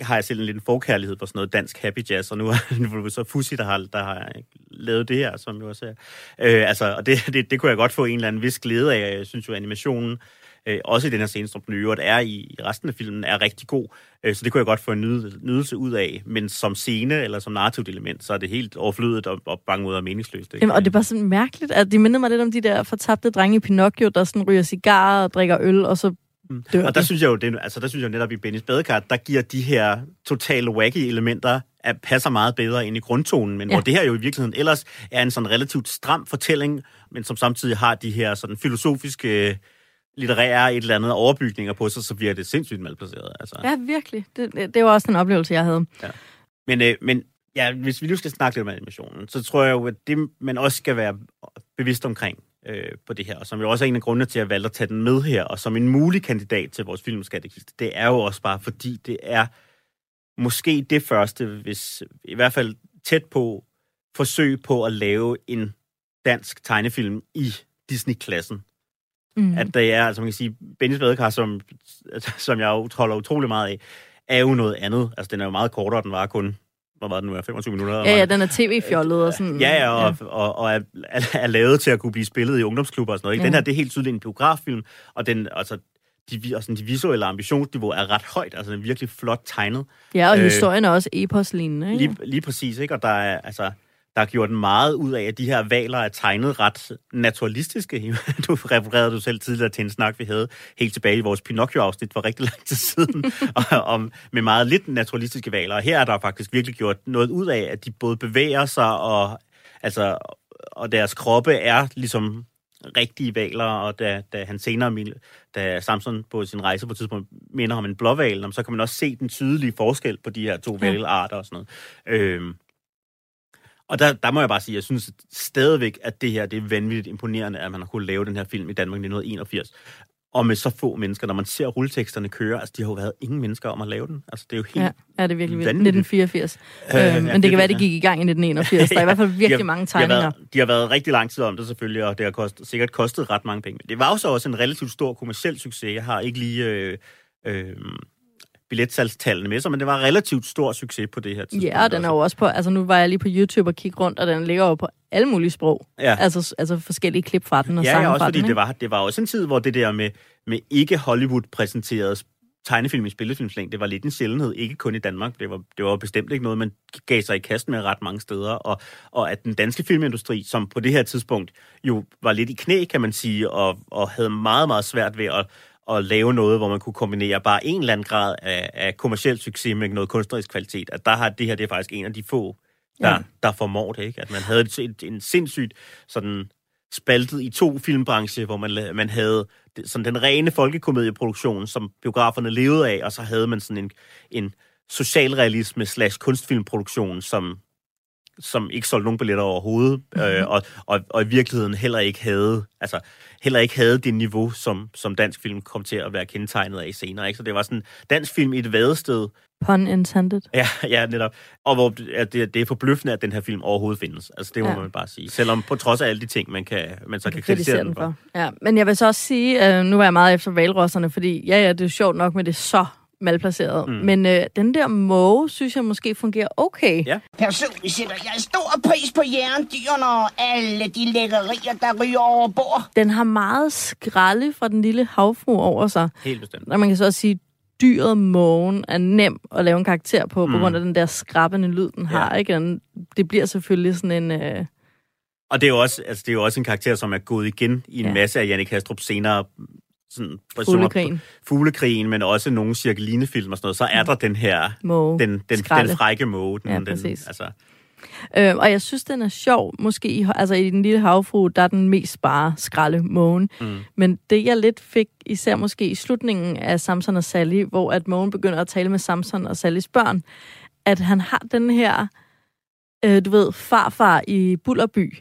har jeg selv en lidt forkærlighed for sådan noget dansk happy jazz, og nu er det så Fussi, der har, der har lavet det her, som jo også er. Øh, altså, og det, det, det kunne jeg godt få en eller anden vis glæde af. Jeg synes jo, animationen, øh, også i den her scene, som den øvrigt er i, i resten af filmen, er rigtig god. Øh, så det kunne jeg godt få en nyd, nydelse ud af. Men som scene eller som narrativt element, så er det helt overflødet og, og bange ud og meningsløst. Ikke? Jamen, og det er bare sådan mærkeligt, at det minder mig lidt om de der fortabte drenge i Pinocchio, der sådan ryger cigarer og drikker øl, og så dør Og der de. synes jeg jo, det, altså der synes jeg jo netop i Bennys badekar, der giver de her totale wacky elementer, at passer meget bedre ind i grundtonen, men Ja. ja. hvor det her jo i virkeligheden ellers er en sådan relativt stram fortælling, men som samtidig har de her sådan filosofiske, litterære et eller andet overbygninger på sig, så bliver det sindssygt malplaceret. Altså. Ja, virkelig. Det, det, det var også den oplevelse, jeg havde. Men, øh, men ja, hvis vi nu skal snakke lidt om animationen, så tror jeg jo, at det, man også skal være bevidst omkring øh, på det her, og som jo også er en af grundene til, at jeg valgte at tage den med her, og som en mulig kandidat til vores filmskattekiste, det er jo også bare, fordi det er måske det første, hvis i hvert fald tæt på, forsøg på at lave en dansk tegnefilm i Disney-klassen. Mm. At det er, altså man kan sige, Bennys badekar, som, som jeg jo holder utrolig meget af, er jo noget andet. Altså den er jo meget kortere, den var kun, hvad var den nu, er, 25 minutter? Ja, ja, den er tv-fjollet og sådan. Ja, ja, og, ja. og, og er, er lavet til at kunne blive spillet i ungdomsklubber og sådan noget. Ikke? Ja. Den her, det er helt tydeligt en biograffilm, og den, altså, de, og sådan, de visuelle ambitionsniveau er ret højt. Altså, den er virkelig flot tegnet. Ja, og Øh, historien er også epos-lignende, ikke? Lige, lige præcis, ikke? Og der er, altså, der er gjort meget ud af, at de her valer er tegnet ret naturalistiske. Du refererede du selv tidligere til en snak, vi havde helt tilbage i vores Pinocchio-afsnit for rigtig lang tid siden, om, med meget lidt naturalistiske valer. Og her er der faktisk virkelig gjort noget ud af, at de både bevæger sig, og, altså, og deres kroppe er ligesom rigtige valer, og da, da han senere, da Samson på sin rejse på et tidspunkt minder om en blåval, så kan man også se den tydelige forskel på de her to valarter og sådan noget. Øhm, og der, der må jeg bare sige, jeg synes stadigvæk, at det her det er vanvittigt imponerende, at man har kunnet lave den her film i Danmark i 1981. Og med så få mennesker, når man ser rulleteksterne køre, altså de har jo været ingen mennesker om at lave den. Altså det er jo helt... Ja, ja, det er virkelig vildt. Vanvittigt. 1984. Øh, Øh, ja, men det det- kan være, det gik i gang i 1981. Der er i hvert fald de virkelig har- mange De tegninger. har, været, de har været rigtig lang tid om det selvfølgelig, og det har kost, sikkert kostet ret mange penge. Men det var jo så også en relativt stor kommersiel succes. Jeg har ikke lige øh, øh, billetsalgstallene med sig, men det var relativt stor succes på det her tidspunkt. Ja, og den er jo også på, altså nu var jeg lige på YouTube og kigge rundt, og den ligger jo på alle mulige sprog. Ja. Altså, altså forskellige klip fra den og Ja, sange ja, også fra fordi den, det var, det var også en tid, hvor det der med, med ikke Hollywood-præsenteret tegnefilm i spillefilmslængde, det var lidt en sjældenhed, ikke kun i Danmark. Det var, det var bestemt ikke noget, man gav sig i kast med ret mange steder. Og, og at den danske filmindustri, som på det her tidspunkt jo var lidt i knæ, kan man sige, og, og havde meget, meget svært ved at, at lave noget, hvor man kunne kombinere bare en eller anden grad af, af kommersiel succes med noget kunstnerisk kvalitet. At der har det her, det er faktisk en af de få, der, Ja. der formår det, ikke? At man havde et, en sindssygt sådan spaltet i to filmbranche, hvor man, man havde sådan den rene folkekomedieproduktion, som biograferne levede af, og så havde man sådan en, en socialrealisme slash kunstfilmproduktion, som, som ikke solgte nogen billetter overhovedet, mm-hmm. øh, og, og, og i virkeligheden heller ikke havde, altså, heller ikke havde det niveau, som, som dansk film kom til at være kendetegnet af senere. Ikke? Så det var sådan dansk film i et vadested, Pun intended. Ja, ja, netop. Og hvor at det, det er forbløffende, at den her film overhovedet findes. Altså, det må Ja. man bare sige. Selvom på trods af alle de ting, man, kan, man så kan kritisere den for. Ja, men jeg vil så også sige, øh, nu var jeg meget efter valrosserne, fordi ja, ja, det er sjovt nok med det er så malplaceret. Mm. Men øh, den der måge, synes jeg måske fungerer okay. Ja. Personligt sætter jeg stor pris på jerndyrene og alle de lækkerier, der ryger over bord. Den har meget skralde fra den lille havfru over sig. Helt bestemt. Og man kan så også sige, dyret mågen er nem at lave en karakter på, mm. på grund af den der skrabbende lyd, den har. Ja. Ikke? Den, det bliver selvfølgelig sådan en... Øh, Og det er, jo også, altså, det er jo også en karakter, som er gået igen i en Ja. masse af Jannik Hastrup senere sådan, fuglekrigen. Fuglekrigen, men også nogle cirkelinefilm og sådan noget. Så er der den her, Måge. den, den, Skralde. den frække måge. Den, Ja, den, altså, Øh, og jeg synes, den er sjov. Måske i, altså i den lille havfru, der er den mest bare skralde mågen. mm. Men det, jeg lidt fik, især måske i slutningen af Samson og Sally, hvor at Mogen begynder at tale med Samson og Sallys børn, at han har den her, øh, du ved, farfar i Bullerby.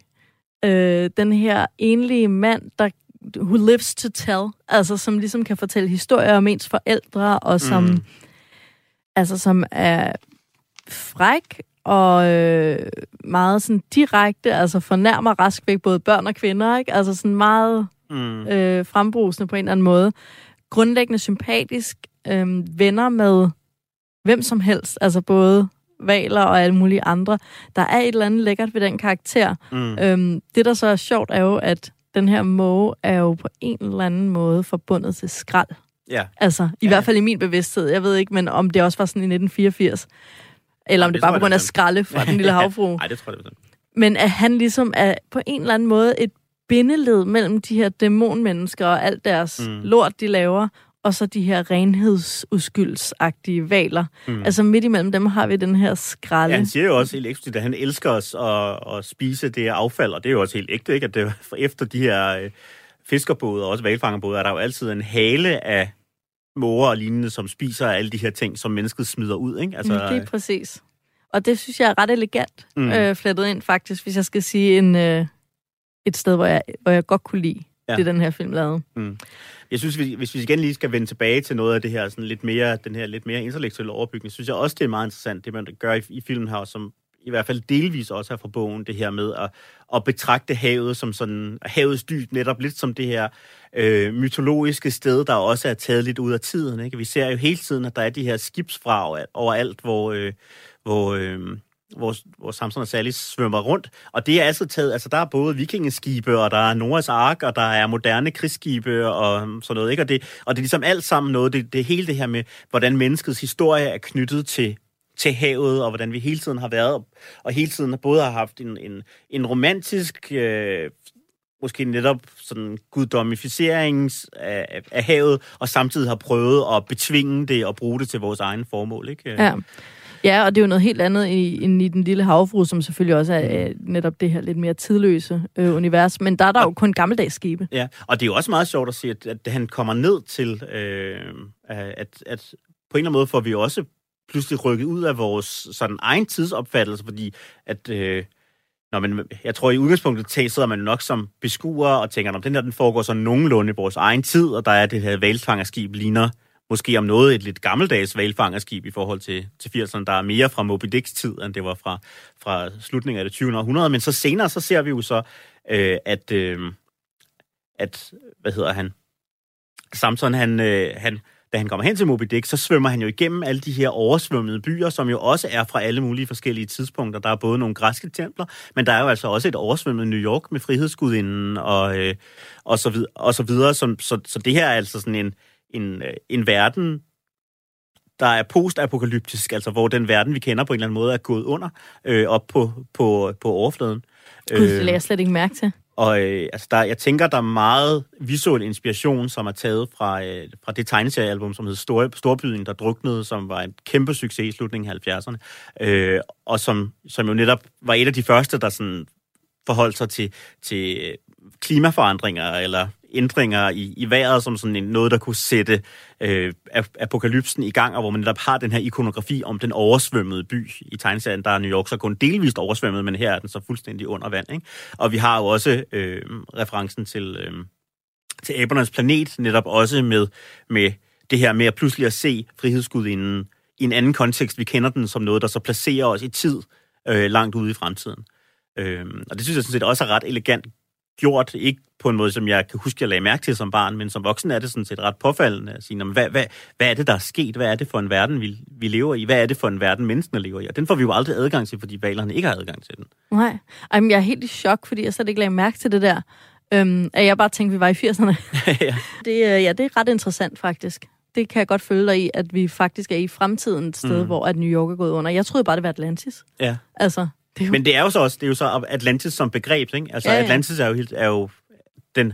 Øh, den her enlige mand, der who lives to tell, altså som ligesom kan fortælle historier om ens forældre, og som, mm. Altså, som er fræk og øh, meget sådan direkte, altså fornærmer rask væk både børn og kvinder, ikke? Altså sådan meget Mm. øh, frembrusende på en eller anden måde. Grundlæggende sympatisk, øh, venner med hvem som helst, altså både valer og alle mulige andre. Der er et eller andet lækkert ved den karakter. Mm. Øhm, det, der så er sjovt, er jo, at den her måge er jo på en eller anden måde forbundet til skrald. Ja. Altså, i Ja. hvert fald i min bevidsthed. Jeg ved ikke, men om det også var sådan i 1984. Eller om det det bare på grund af skralde fra den lille havfru. Nej, det tror jeg bestemt. Men at han ligesom er på en eller anden måde et bindeled mellem de her dæmonmennesker og alt deres mm. lort, de laver, og så de her renhedsuskyldsagtige valer. Mm. Mm. Altså midt imellem dem har vi den her skralde. Ja, han siger jo også helt eksplicit, at han elsker os at, at spise det her affald, og det er jo også helt ægte, ikke? At det, efter de her øh, fiskerbåde og også valfangerbåde, er der jo altid en hale af måger og lignende, som spiser alle de her ting, som mennesket smider ud, ikke? Altså, Altså, det er præcis. Og det synes jeg er ret elegant Mm. mm. øh, flettet ind, faktisk, hvis jeg skal sige en, øh, et sted, hvor jeg, hvor jeg godt kunne lide Ja. det, den her film lavede. Jeg synes, hvis vi igen lige skal vende tilbage til noget af det her, sådan lidt mere, den her lidt mere intellektuelle overbygning, synes jeg også, det er meget interessant, det man gør i, i filmen her, som i hvert fald delvis også er fra bogen, det her med at, at betragte havet som sådan, havets dyb netop lidt som det her øh, mytologiske sted, der også er taget lidt ud af tiden. Ikke? Vi ser jo hele tiden, at der er de her skibsfrag overalt, hvor, øh, hvor, øh, hvor, hvor Samson og Sally svømmer rundt. Og det er altså taget, altså der er både vikingeskibe, og der er Noras Ark, og der er moderne krigsskibe, og sådan noget. Ikke? Og, det, og det er ligesom alt sammen noget, det, det hele det her med, hvordan menneskets historie er knyttet til til havet, og hvordan vi hele tiden har været, og hele tiden både har haft en, en, en romantisk, øh, måske netop sådan guddommificering af, af havet, og samtidig har prøvet at betvinge det og bruge det til vores egen formål. Ikke? Ja. Ja, og det er jo noget helt andet i, end i Den Lille Havfru, som selvfølgelig også er øh, netop det her lidt mere tidløse øh, univers. Men der er der jo kun gammeldags skibe. Ja, og det er jo også meget sjovt at se, at, at han kommer ned til, øh, at, at på en eller anden måde får vi også pludselig rykket ud af vores sådan egen tidsopfattelse, fordi at... Øh, Nå, men jeg tror, i udgangspunktet sidder man nok som beskuer og tænker, at den her den foregår så nogenlunde i vores egen tid, og der er det her valfangerskib ligner måske om noget et lidt gammeldags valfangerskib i forhold til, til 80'erne, der er mere fra Moby Dicks tid, end det var fra, fra slutningen af det 20. århundrede. Men så senere, så ser vi jo så, øh, at, øh, at, hvad hedder han, Samson, han, øh, han, da han kommer hen til Moby Dick, så svømmer han jo igennem alle de her oversvømmede byer, som jo også er fra alle mulige forskellige tidspunkter. Der er både nogle græske templer, men der er jo altså også et oversvømmet New York med frihedsgudinden og, øh, og, så, videre, og så videre. Så, så, så det her er altså sådan en, en, øh, en verden, der er postapokalyptisk, altså hvor den verden, vi kender på en eller anden måde, er gået under øh, op på, på, på overfladen. Gud, det lagde jeg slet ikke mærke til. Og øh, altså der, jeg tænker, der er meget visuel inspiration, som er taget fra, øh, fra det tegneseriealbum, som hedder Stor, Storbyen, der druknede, som var en kæmpe succes i slutningen af 70'erne. Øh, og som, som jo netop var et af de første, der sådan forholdt sig til, til klimaforandringer eller ændringer i, i vejret som sådan en, noget, der kunne sætte øh, apokalypsen i gang, og hvor man netop har den her ikonografi om den oversvømmede by i tegneserien. Der er New York så kun delvist oversvømmet, men her er den så fuldstændig under vand. Ikke? Og vi har jo også øh, referencen til, øh, til Abernes planet, netop også med, med det her med at pludselig at se frihedsgudinden i en anden kontekst. Vi kender den som noget, der så placerer os i tid øh, langt ude i fremtiden. Øh, og det synes jeg sådan set også er ret elegant gjort, ikke på en måde, som jeg kan huske, jeg lagde mærke til som barn, men som voksen er det sådan set ret påfaldende at sige, hvad, hvad, hvad er det, der er sket? Hvad er det for en verden, vi, vi lever i? Hvad er det for en verden, menneskene lever i? Og den får vi jo aldrig adgang til, fordi valerne ikke har adgang til den. Nej. Ej, men jeg er helt i chok, fordi jeg slet ikke lagde mærke til det der. Øhm, at jeg bare tænkte, vi var i 80'erne. ja. Det, øh, ja, det er ret interessant, faktisk. Det kan jeg godt følge dig i, at vi faktisk er i fremtiden et sted, mm. hvor at New York er gået under. Jeg troede bare, det var Atlantis. ja. Altså, det er jo... Men det er jo så også, det er jo så Atlantis som begreb, ikke? Altså Ja, ja. Atlantis er jo, helt, er jo den,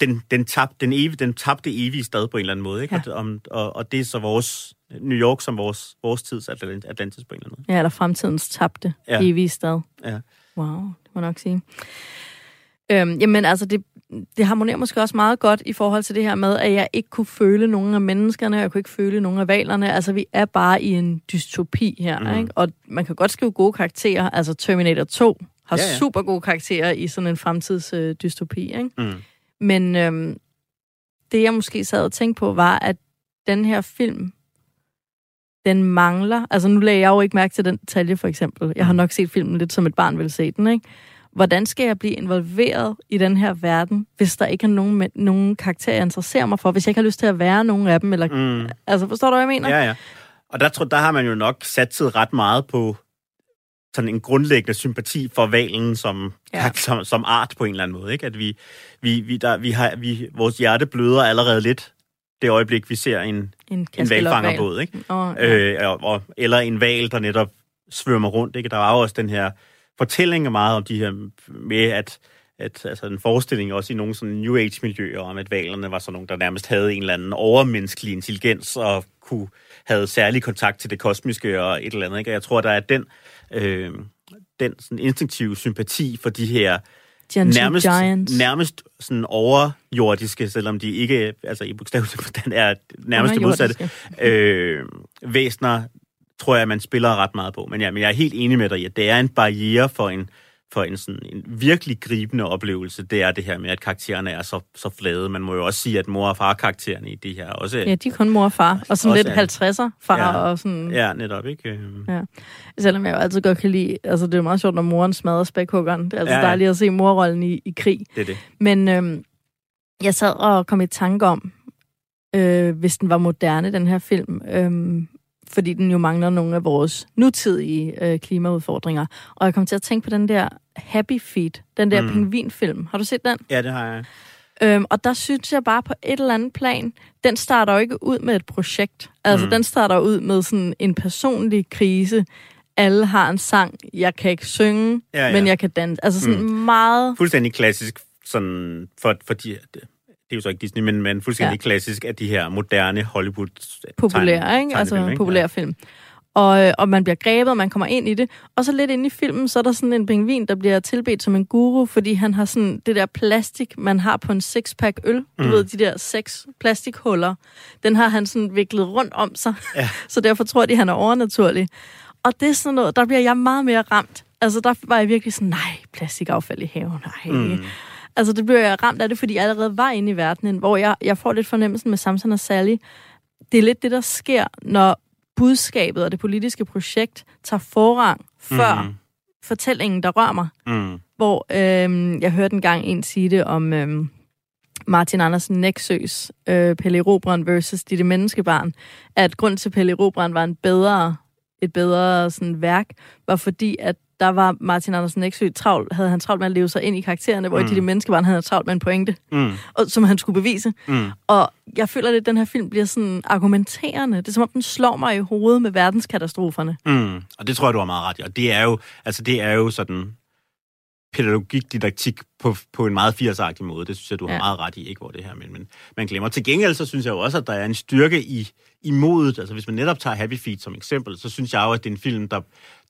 den, den, tab, den, evige, den tabte evige stad på en eller anden måde, ikke? Ja. Og, og, og det er så vores, New York som vores, vores tids Atlant- Atlantis på en eller anden måde. Ja, eller fremtidens tabte ja. evige stad. Ja. Wow, det må jeg nok sige. Øhm, jamen altså, det, det harmonerer måske også meget godt i forhold til det her med, at jeg ikke kunne føle nogen af menneskerne, og jeg kunne ikke føle nogen af valerne. Altså, vi er bare i en dystopi her, mm. ikke? Og man kan godt skrive gode karakterer. Altså, Terminator 2 har Ja, ja, super gode karakterer i sådan en fremtids øh, dystopi, ikke? Mm. Men øhm, det, jeg måske sad og tænkte på, var, at den her film, den mangler... Altså, nu lagde jeg jo ikke mærke til den detalje, for eksempel. Jeg har nok set filmen lidt som et barn ville se den, ikke? Hvordan skal jeg blive involveret i den her verden, hvis der ikke er nogen, nogen karakterer, jeg interesserer mig for? Hvis jeg ikke har lyst til at være nogen af dem? Eller, Mm. Altså, forstår du, hvad jeg mener? Ja, ja. Og der, tror, der har man jo nok satset ret meget på sådan en grundlæggende sympati for valen som, Ja. som, som art på en eller anden måde. Ikke? At vi, vi, vi, der, vi har, vi, vores hjerte bløder allerede lidt det øjeblik, vi ser en, En, en valfangerbåd. Ikke? Åh, ja. øh, og, og, eller en val, der netop svømmer rundt. Ikke? Der var jo også den her fortælling meget om de her med, at, at altså en forestilling også i nogle sådan New Age-miljøer om, at valerne var sådan nogle, der nærmest havde en eller anden overmenneskelig intelligens og kunne havde særlig kontakt til det kosmiske og et eller andet. Ikke? Og jeg tror, der er den, øh, den sådan instinktive sympati for de her Gentle nærmest, Giants. nærmest sådan overjordiske, selvom de ikke, altså i bogstavelig forstand er nærmest det modsatte, øh, væsner, tror jeg, man spiller ret meget på. Men, ja, men jeg er helt enig med dig i, at det er en barriere for en, for en, sådan, en virkelig gribende oplevelse, det er det her med, at karaktererne er så, så flade. Man må jo også sige, at mor- og far-karaktererne i det her også... Ja, de er kun mor og far. Og sådan lidt er- 50'er far Ja. og sådan... Ja, netop, ikke? Øh, Ja. Selvom jeg jo altid godt kan lide, altså det er meget sjovt, når moren smadrer spækhuggeren. Det er altså Ja, ja, dejligt at se morrollen i, i krig. Det er det. Men øhm, jeg sad og kom i tanke om, øh, hvis den var moderne, den her film, øhm, fordi den jo mangler nogle af vores nutidige øh, klimaudfordringer. Og jeg kom til at tænke på den der Happy Feet, den der Mm. pingvinfilm. Har du set den? Ja, det har jeg. Øhm, og der synes jeg bare på et eller andet plan, den starter jo ikke ud med et projekt. Altså, Mm. den starter ud med sådan en personlig krise. Alle har en sang, jeg kan ikke synge, ja, ja. men jeg kan danse. Altså sådan mm. meget... Fuldstændig klassisk, sådan, for, for de, det, er jo så ikke Disney, men, men fuldstændig Ja. klassisk af de her moderne Hollywood populær, tegn- ikke? Altså ikke? populær film. Og, øh, og man bliver grebet, og man kommer ind i det. Og så lidt inde i filmen, så er der sådan en pingvin, der bliver tilbedt som en guru, fordi han har sådan det der plastik, man har på en sixpack øl. Du Mm. ved, de der seks plastikhuller. Den har han sådan viklet rundt om sig. Ja. så derfor tror de, han er overnaturlig. Og det er sådan noget, der bliver jeg meget mere ramt. Altså, der var jeg virkelig sådan, nej, plastikaffald i haven, nej. Mm. Altså, det bliver jeg ramt af det, fordi jeg allerede var inde i verdenen, hvor jeg, jeg får lidt fornemmelsen med Samson og Sally. Det er lidt det, der sker, når budskabet og det politiske projekt tager forrang før Mm. fortællingen, der rører mig. Mm. Hvor øhm, jeg hørte en gang en sige det om øhm, Martin Andersen Nexøs øh, Pelle Robran versus Ditte Menneskebarn, at grund til Pelle Robran var en bedre, et bedre sådan, værk, var fordi, at der var Martin Andersen Nexø travlt, havde han travlt med at leve sig ind i karaktererne, hvor Mm. mm. Ditte Menneskebarn havde han travlt med en pointe, Mm. og, som han skulle bevise. Mm. Og jeg føler lidt, at den her film bliver sådan argumenterende. Det er som om, den slår mig i hovedet med verdenskatastroferne. Mm. Og det tror jeg, du har meget ret i. Og det er jo, altså, det er jo sådan pædagogik, didaktik på, på en meget 80'er måde. Det synes jeg, du har Ja. meget ret i, ikke hvor det her, men, men man glemmer. Til gengæld, så synes jeg jo også, at der er en styrke i, i modet. Altså hvis man netop tager Happy Feet som eksempel, så synes jeg jo, at det er en film, der,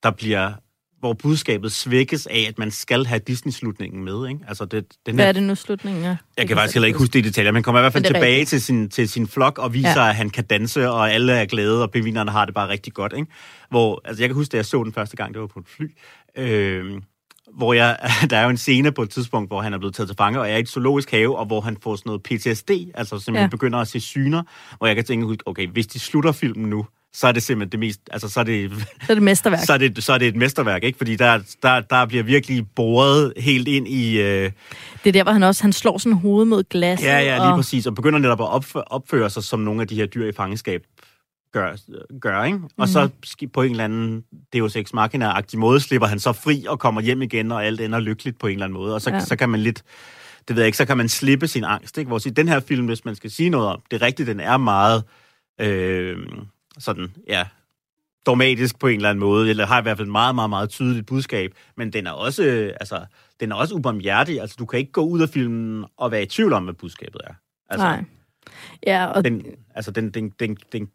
der bliver hvor budskabet svækkes af, at man skal have Disney-slutningen med. Ikke? Altså det, den Hvad er det nu slutningen er? Jeg kan faktisk heller ikke huske det i detaljer, men kommer i hvert fald tilbage rigtigt. til sin, til sin flok og viser, Ja. at han kan danse, og alle er glade, og pingvinerne har det bare rigtig godt. Ikke? Hvor, altså jeg kan huske, da jeg så den første gang, det var på et fly, øh, hvor jeg, der er jo en scene på et tidspunkt, hvor han er blevet taget til fange, og er i et zoologisk have, og hvor han får sådan noget PTSD, altså simpelthen ja. begynder at se syner, hvor jeg kan tænke, okay, hvis de slutter filmen nu, så er det simpelthen det mest, altså så er det, Så er det mesterværk. så er det, så er det et mesterværk, ikke? Fordi der, der, der bliver virkelig boret helt ind i, øh, Det er der, hvor han også han slår sådan hovedet mod glasset. Ja, ja, lige og, præcis. Og begynder netop at opføre, opføre sig, som nogle af de her dyr i fangenskab gør, gør ikke? Og mm. så sk- på en eller anden Deus Ex Machina-agtig måde slipper han så fri og kommer hjem igen, og alt ender lykkeligt på en eller anden måde. Og så, Ja. ja. så kan man lidt, det ved jeg ikke, så kan man slippe sin angst, ikke? Hvor i den her film, hvis man skal sige noget om, det er rigtigt, den er meget øh, sådan, ja, dogmatisk på en eller anden måde, eller har i hvert fald et meget, meget, meget tydeligt budskab, men den er også, øh, altså, den er også ubarmhjertig. Altså, du kan ikke gå ud af filmen og være i tvivl om, hvad budskabet er. Altså, Nej. Ja, og den, altså, den, den, den, den,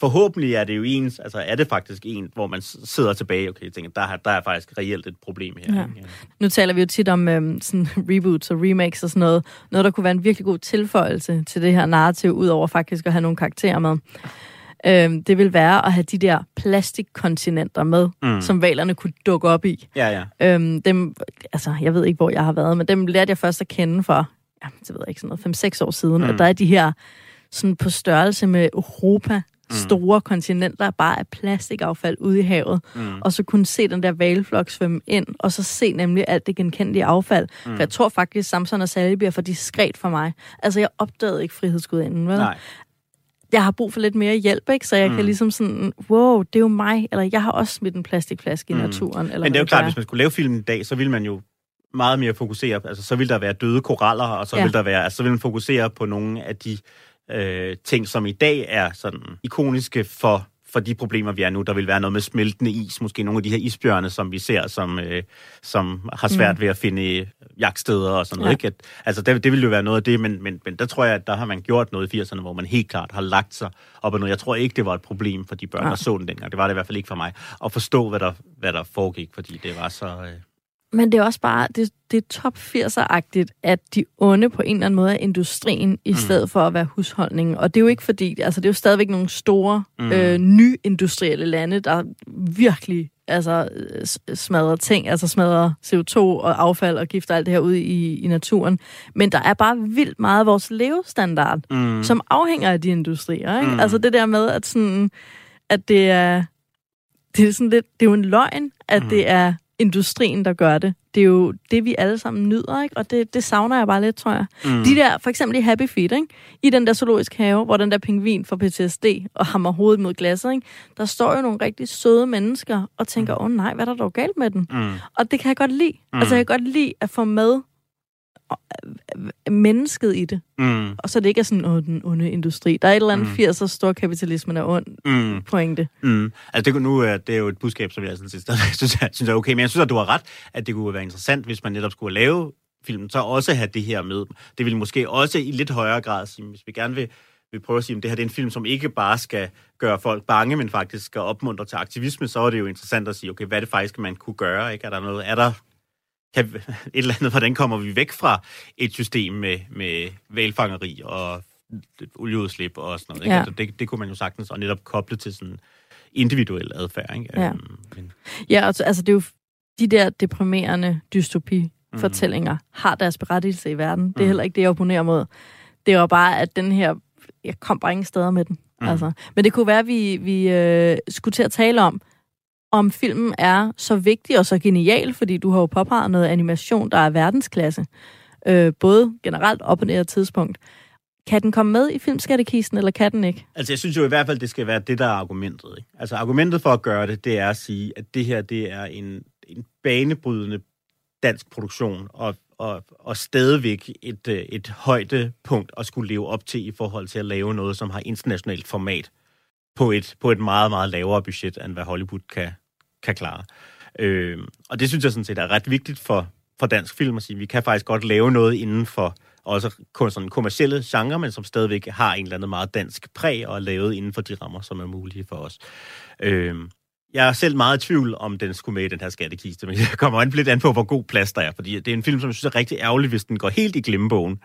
forhåbentlig er det jo ens, altså er det faktisk en, hvor man sidder tilbage, okay, jeg tænker, der, har- der er faktisk reelt et problem her. Ja. Ikke? nu taler vi jo tit om øhm, sådan reboots og remakes og sådan noget. Noget, der kunne være en virkelig god tilføjelse til det her narrativ, udover faktisk at have nogle karakterer med. Øhm, det vil være at have de der plastikkontinenter med, Mm. mm. som valerne kunne dukke op i. Ja, ja. Øhm, dem, altså, jeg ved ikke, hvor jeg har været, men dem lærte jeg først at kende for, ja, det ved jeg ikke, sådan noget, 5-6 år siden. Mm. Mm. At der er de her, sådan på størrelse med Europa, store kontinenter, bare af plastikaffald ude i havet. Mm. Og så kunne se den der valflok svømme ind, og så se nemlig alt det genkendelige affald. Mm. For jeg tror faktisk, Samson og Sally bliver for diskret for mig. Altså, jeg opdagede ikke frihedsgudinden, vel? Nej. Jeg har brug for lidt mere hjælp, ikke? Så jeg mm. kan ligesom sådan, wow, det er jo mig, eller jeg har også smidt en plastikflaske mm. i naturen. Eller Men det er jo klart, hvis man skulle lave filmen i dag, så ville man jo meget mere fokusere, altså så ville der være døde koraller, og så Ja. ville der være, altså så ville man fokusere på nogle af de øh, ting, som i dag er sådan ikoniske for for de problemer, vi er nu. Der vil være noget med smeltende is, måske nogle af de her isbjørne, som vi ser, som, øh, som har svært mm. ved at finde jagtsteder og sådan noget. Ja. Ikke? At, altså, det, det vil jo være noget af det, men, men, men der tror jeg, at der har man gjort noget i 80'erne, hvor man helt klart har lagt sig op ad noget. Jeg tror ikke, det var et problem for de børn, Nej. der så den dengang. Det var det i hvert fald ikke for mig. At forstå, hvad der, hvad der foregik, fordi det var så... Øh, Men det er også bare, det, det er top 80'er-agtigt, at de onde på en eller anden måde er industrien, i stedet for at være husholdningen. Og det er jo ikke fordi, altså det er jo stadigvæk nogle store, mm. øh, nyindustrielle lande, der virkelig altså, smadrer ting, altså smadrer CO2 og affald og gift og alt det her ude i, i naturen. Men der er bare vildt meget af vores levestandard, mm. som afhænger af de industrier. Ikke? Mm. Altså det der med, at, sådan, at det er det er, sådan lidt, det er jo en løgn, at mm. det er industrien, der gør det. Det er jo det, vi alle sammen nyder, ikke? Og det, det savner jeg bare lidt, tror jeg. Mm. De der, for eksempel i Happy Feet, ikke? I den der zoologisk have, hvor den der pingvin får PTSD og hammer hovedet mod glasset, ikke? Der står jo nogle rigtig søde mennesker og tænker, åh oh, nej, hvad er der dog galt med den? mm. Og det kan jeg godt lide. Mm. Altså, jeg kan godt lide at få med mennesket i det. Mm. Og så det ikke er sådan, åh, den onde industri. Der er et eller andet mm. 80'er stor kapitalismen er ond Mm. pointe. Mm. Altså, det, nu er det er jo et budskab, som jeg sådan set synes, er, synes er okay, men jeg synes, at du har ret, at det kunne være interessant, hvis man netop skulle lave filmen, så også have det her med. Det vil måske også i lidt højere grad sige, hvis vi gerne vil, vil prøve at sige, at det her det er en film, som ikke bare skal gøre folk bange, men faktisk skal opmuntre til aktivisme, så er det jo interessant at sige, okay, hvad er det faktisk, man kunne gøre? Ikke? Er der noget, er der kan, et eller andet, hvordan kommer vi væk fra et system med, med valfangeri og olieudslip og sådan noget. Ikke? Ja. Altså, det, det kunne man jo sagtens og netop koble til sådan individuel adfærd. Ikke? Ja. Øhm, men, Ja, altså, altså det er jo de der deprimerende dystopi-fortællinger har deres berettigelse i verden. Det er heller ikke det, jeg opponerer mod. Det var bare, at den her... Jeg kom bare ingen steder med den. Mm. Altså. Men det kunne være, at vi, vi øh, skulle til at tale om, om filmen er så vigtig og så genial, fordi du har jo påpeget noget animation, der er verdensklasse. Øh, både generelt op og ned tidspunkt. Kan den komme med i filmskattekisten, eller kan den ikke? altså, jeg synes jo i hvert fald, det skal være det, der er argumentet. Ikke? Altså, argumentet for at gøre det, det er at sige, at det her, det er en, en banebrydende dansk produktion, og, og, og stadigvæk et, øh, et højdepunkt at skulle leve op til i forhold til at lave noget, som har internationalt format på et, på et meget, meget lavere budget, end hvad Hollywood kan, kan klare. Øh, og det synes jeg sådan set er ret vigtigt for, for dansk film at sige, vi kan faktisk godt lave noget inden for også kun sådan kommercielle genre, men som stadigvæk har en eller anden meget dansk præg og er lavet inden for de rammer, som er mulige for os. Øh, jeg er selv meget i tvivl, om den skulle med i den her skattekiste, men jeg kommer an lidt an på, hvor god plads der er, fordi det er en film, som jeg synes er rigtig ærgerlig, hvis den går helt i glemmebogen.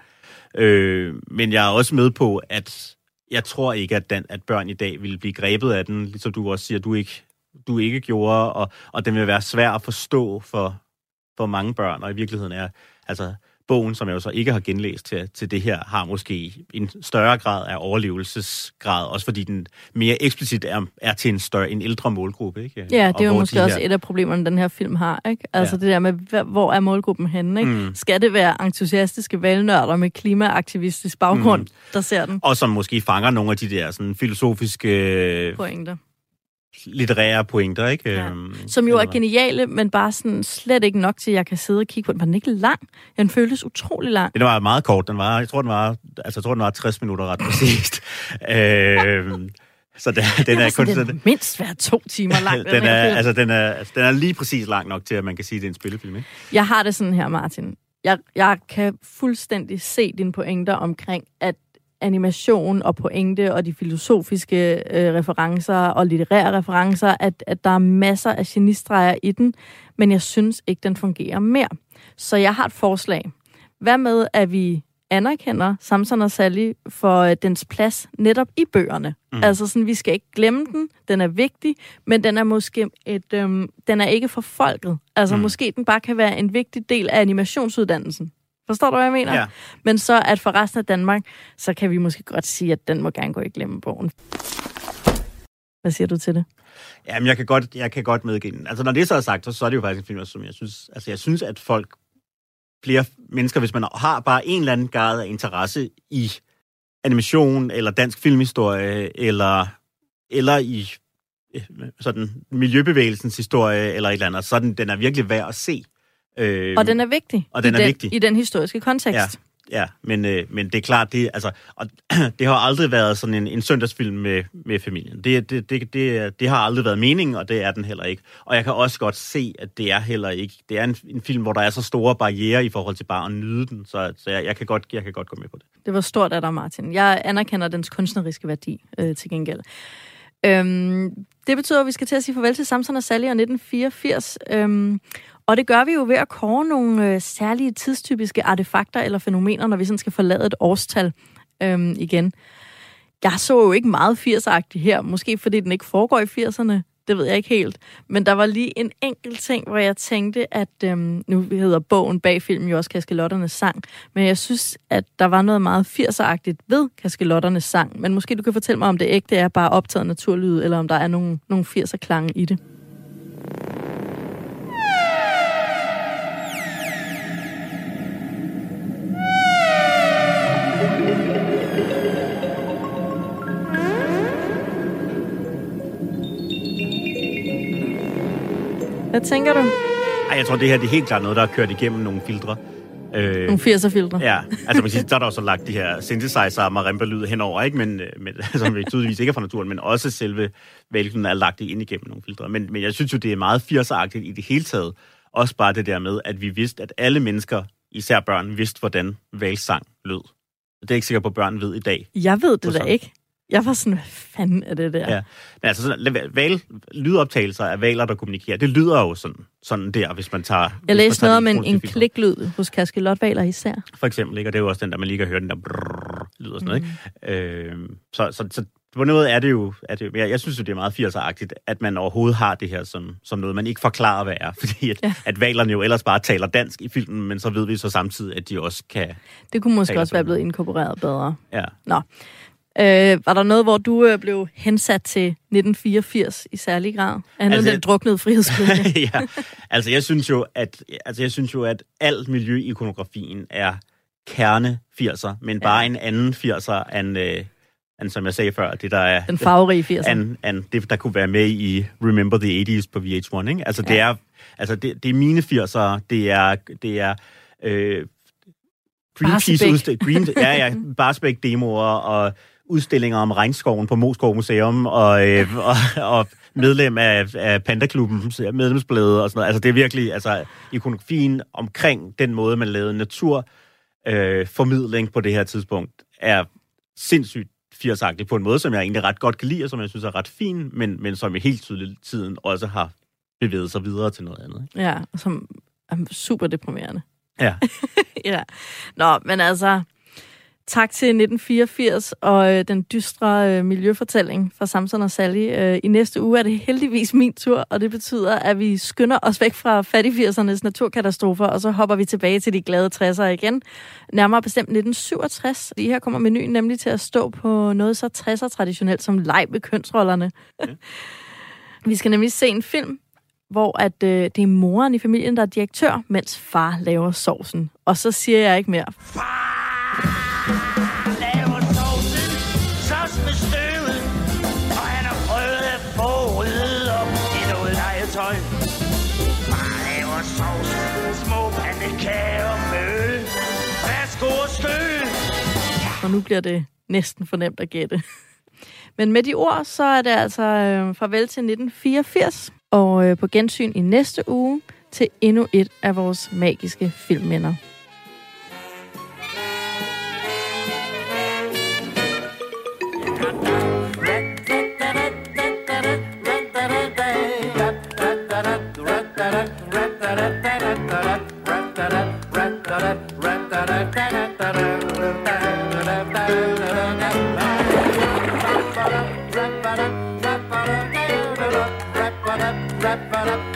Øh, men jeg er også med på, at jeg tror ikke, at, den, at børn i dag ville blive grebet af den, ligesom du også siger, du ikke, du ikke gjorde, og, og den vil være svær at forstå for, for mange børn, og i virkeligheden er, altså bogen, som jeg jo så ikke har genlæst til, til det her, har måske en større grad af overlevelsesgrad, også fordi den mere eksplicit er, er til en større, en ældre målgruppe. Ikke? Ja, det er jo måske de også her- et af problemerne, den her film har. Ikke? Altså Ja. det der med, hvor er målgruppen henne? Ikke? Mm. Skal det være entusiastiske valgnørder med klimaaktivistisk baggrund, mm. der ser den? Og som måske fanger nogle af de der sådan, filosofiske, Pointer. Litterære pointer. Ikke? Ja. Øhm, Som jo er geniale, men bare sådan slet ikke nok til, at jeg kan sidde og kigge på den. Var den ikke lang? Den føltes utrolig lang. Den var meget kort. Den var, jeg tror, den var, altså, jeg tror, den var 60 minutter ret præcist. øhm, så den, den er kun den sådan, mindst være to timer lang. den er, altså, den, er, altså, den er lige præcis lang nok til, at man kan sige, at det er en spillefilm. Ikke? Jeg har det sådan her, Martin. Jeg, jeg kan fuldstændig se dine pointer omkring, at animation og pointe og de filosofiske øh, referencer og litterære referencer, at, at der er masser af genistreger i den, men jeg synes ikke, den fungerer mere. Så jeg har et forslag. Hvad med, at vi anerkender Samson og Sally for øh, dens plads netop i bøgerne. Mm. Altså sådan, vi skal ikke glemme den, den er vigtig, men den er måske et, øhm, den er ikke for folket. Altså mm. måske den bare kan være en vigtig del af animationsuddannelsen. Forstår du, hvad jeg mener? Ja. Men så at for resten af Danmark, så kan vi måske godt sige, at den må gerne gå i glemmebogen. Hvad siger du til det? Jamen, jeg kan godt, jeg kan godt medgive den. Altså, når det så er sagt, så, så er det jo faktisk en film, som jeg synes, altså, jeg synes, at folk, flere mennesker, hvis man har bare en eller anden grad af interesse i animation, eller dansk filmhistorie, eller, eller i øh, sådan miljøbevægelsens historie, eller et eller andet. Sådan, den er virkelig værd at se. Øh, Og den er vigtig. og den i er den, vigtig. I den historiske kontekst. Ja, ja men, øh, men det er klart, det, altså, og, det har aldrig været sådan en, en søndagsfilm med, med familien. Det, det, det, det, det har aldrig været meningen, og det er den heller ikke. Og jeg kan også godt se, at det er heller ikke... Det er en, en film, hvor der er så store barriere i forhold til bare at nyde den, så, så jeg, jeg, kan godt, jeg kan godt gå med på det. Det var stort af dig, Martin. Jeg anerkender dens kunstneriske værdi øh, til gengæld. Øhm, det betyder, at vi skal til at sige farvel til Samson og Sally og 1984. Øhm, og det gør vi jo ved at kåre nogle øh, særlige tidstypiske artefakter eller fænomener, når vi sådan skal forlade et årstal øhm, igen. Jeg så jo ikke meget 80'er her, måske fordi den ikke foregår i 80'erne. Det ved jeg ikke helt. Men der var lige en enkelt ting, hvor jeg tænkte, at øhm, nu hedder bogen bag filmen jo også Kaskelotternes sang, men jeg synes, at der var noget meget 80'er-agtigt ved Kaskelotternes sang. Men måske du kan fortælle mig, om det ægte er bare optaget naturlyd, eller om der er nogle, nogle 80'er-klange i det. Hvad tænker du? Ej, jeg tror, det her det er helt klart noget, der er kørt igennem nogle filtre. Øh, Nogle 80'er-filtre? Ja, altså man kan sige, så er der også lagt de her synthesizer og marimba-lyd henover, ikke? Men, øh, men, som vi tydeligvis ikke er fra naturen, men også selve vælgen er lagt ind igennem nogle filtre. Men, men jeg synes jo, det er meget 80'er-agtigt i det hele taget. Også bare det der med, at vi vidste, at alle mennesker, især børn, vidste, hvordan valsang lød. Det er ikke sikker på, at børn ved i dag. Jeg ved det da ikke. Jeg var sådan, hvad fanden er det der? Ja. Men altså, sådan, val, lydoptagelser af valer, der kommunikerer, det lyder jo sådan, sådan der, hvis man tager... Jeg læste noget om en, en kliklyd hos kaskelotvaler især. For eksempel, ikke? Og det er jo også den der, man lige kan høre den der brrrr, lyd og sådan noget, ikke? Øh, så, så, så på noget er det jo, er det, jeg, jeg synes jo, det er meget 80'er-agtigt, at man overhovedet har det her som, som noget, man ikke forklarer, hvad er. Fordi at, Ja. at valerne jo ellers bare taler dansk i filmen, men så ved vi så samtidig, at de også kan... Det kunne måske også være blevet inkorporeret bedre. Ja. Nå. Øh, var der noget, hvor du øh, blev hensat til 1984 i særlig grad? Andet altså, Altså, den druknede frihedsbølge. ja, altså jeg synes jo, at altså jeg synes jo, at al miljø i ikonografien er kerne 80'er, men bare Ja. en anden 80'er end, øh, end, som jeg sagde før, det der er... den farverige 80'er. an, an det, der kunne være med i Remember the 80s på VH1, ikke? Altså, det Ja. er, altså det, det er mine 80'ere, det er, det er øh, Greenpeace Barsebäck. udstil, Green, ja, ja, Barsbæk demoer og udstillinger om regnskoven på Moskov Museum og, øh, og, og medlem af, af Pandaklubben, medlemsbladet og sådan noget. Altså det er virkelig, altså ikonografien omkring den måde, man lavede natur øh, formidling på det her tidspunkt, er sindssygt 80 på en måde, som jeg egentlig ret godt kan lide, og som jeg synes er ret fin, men, men som i helt tydeligt tiden også har bevæget sig videre til noget andet. Ikke? Ja, som er super deprimerende. Ja. ja. Nå, men altså, tak til 1984 og øh, den dystre øh, miljøfortælling fra Samson og Sally. Øh, I næste uge er det heldigvis min tur, og det betyder, at vi skynder os væk fra fattig-80'ernes naturkatastrofer, og så hopper vi tilbage til de glade 60'ere igen. Nærmere bestemt 1967. Lige her kommer menuen nemlig til at stå på noget så 60'er traditionelt som leg med kønsrollerne. vi skal nemlig se en film, hvor at, øh, det er moren i familien, der er direktør, mens far laver sovsen. Og så siger jeg ikke mere. laver nu bliver det næsten for nemt at gætte. Men med de ord, så er det altså øh, farvel til 1984, og øh, på gensyn i næste uge til endnu et af vores magiske filmminder. da da da da da da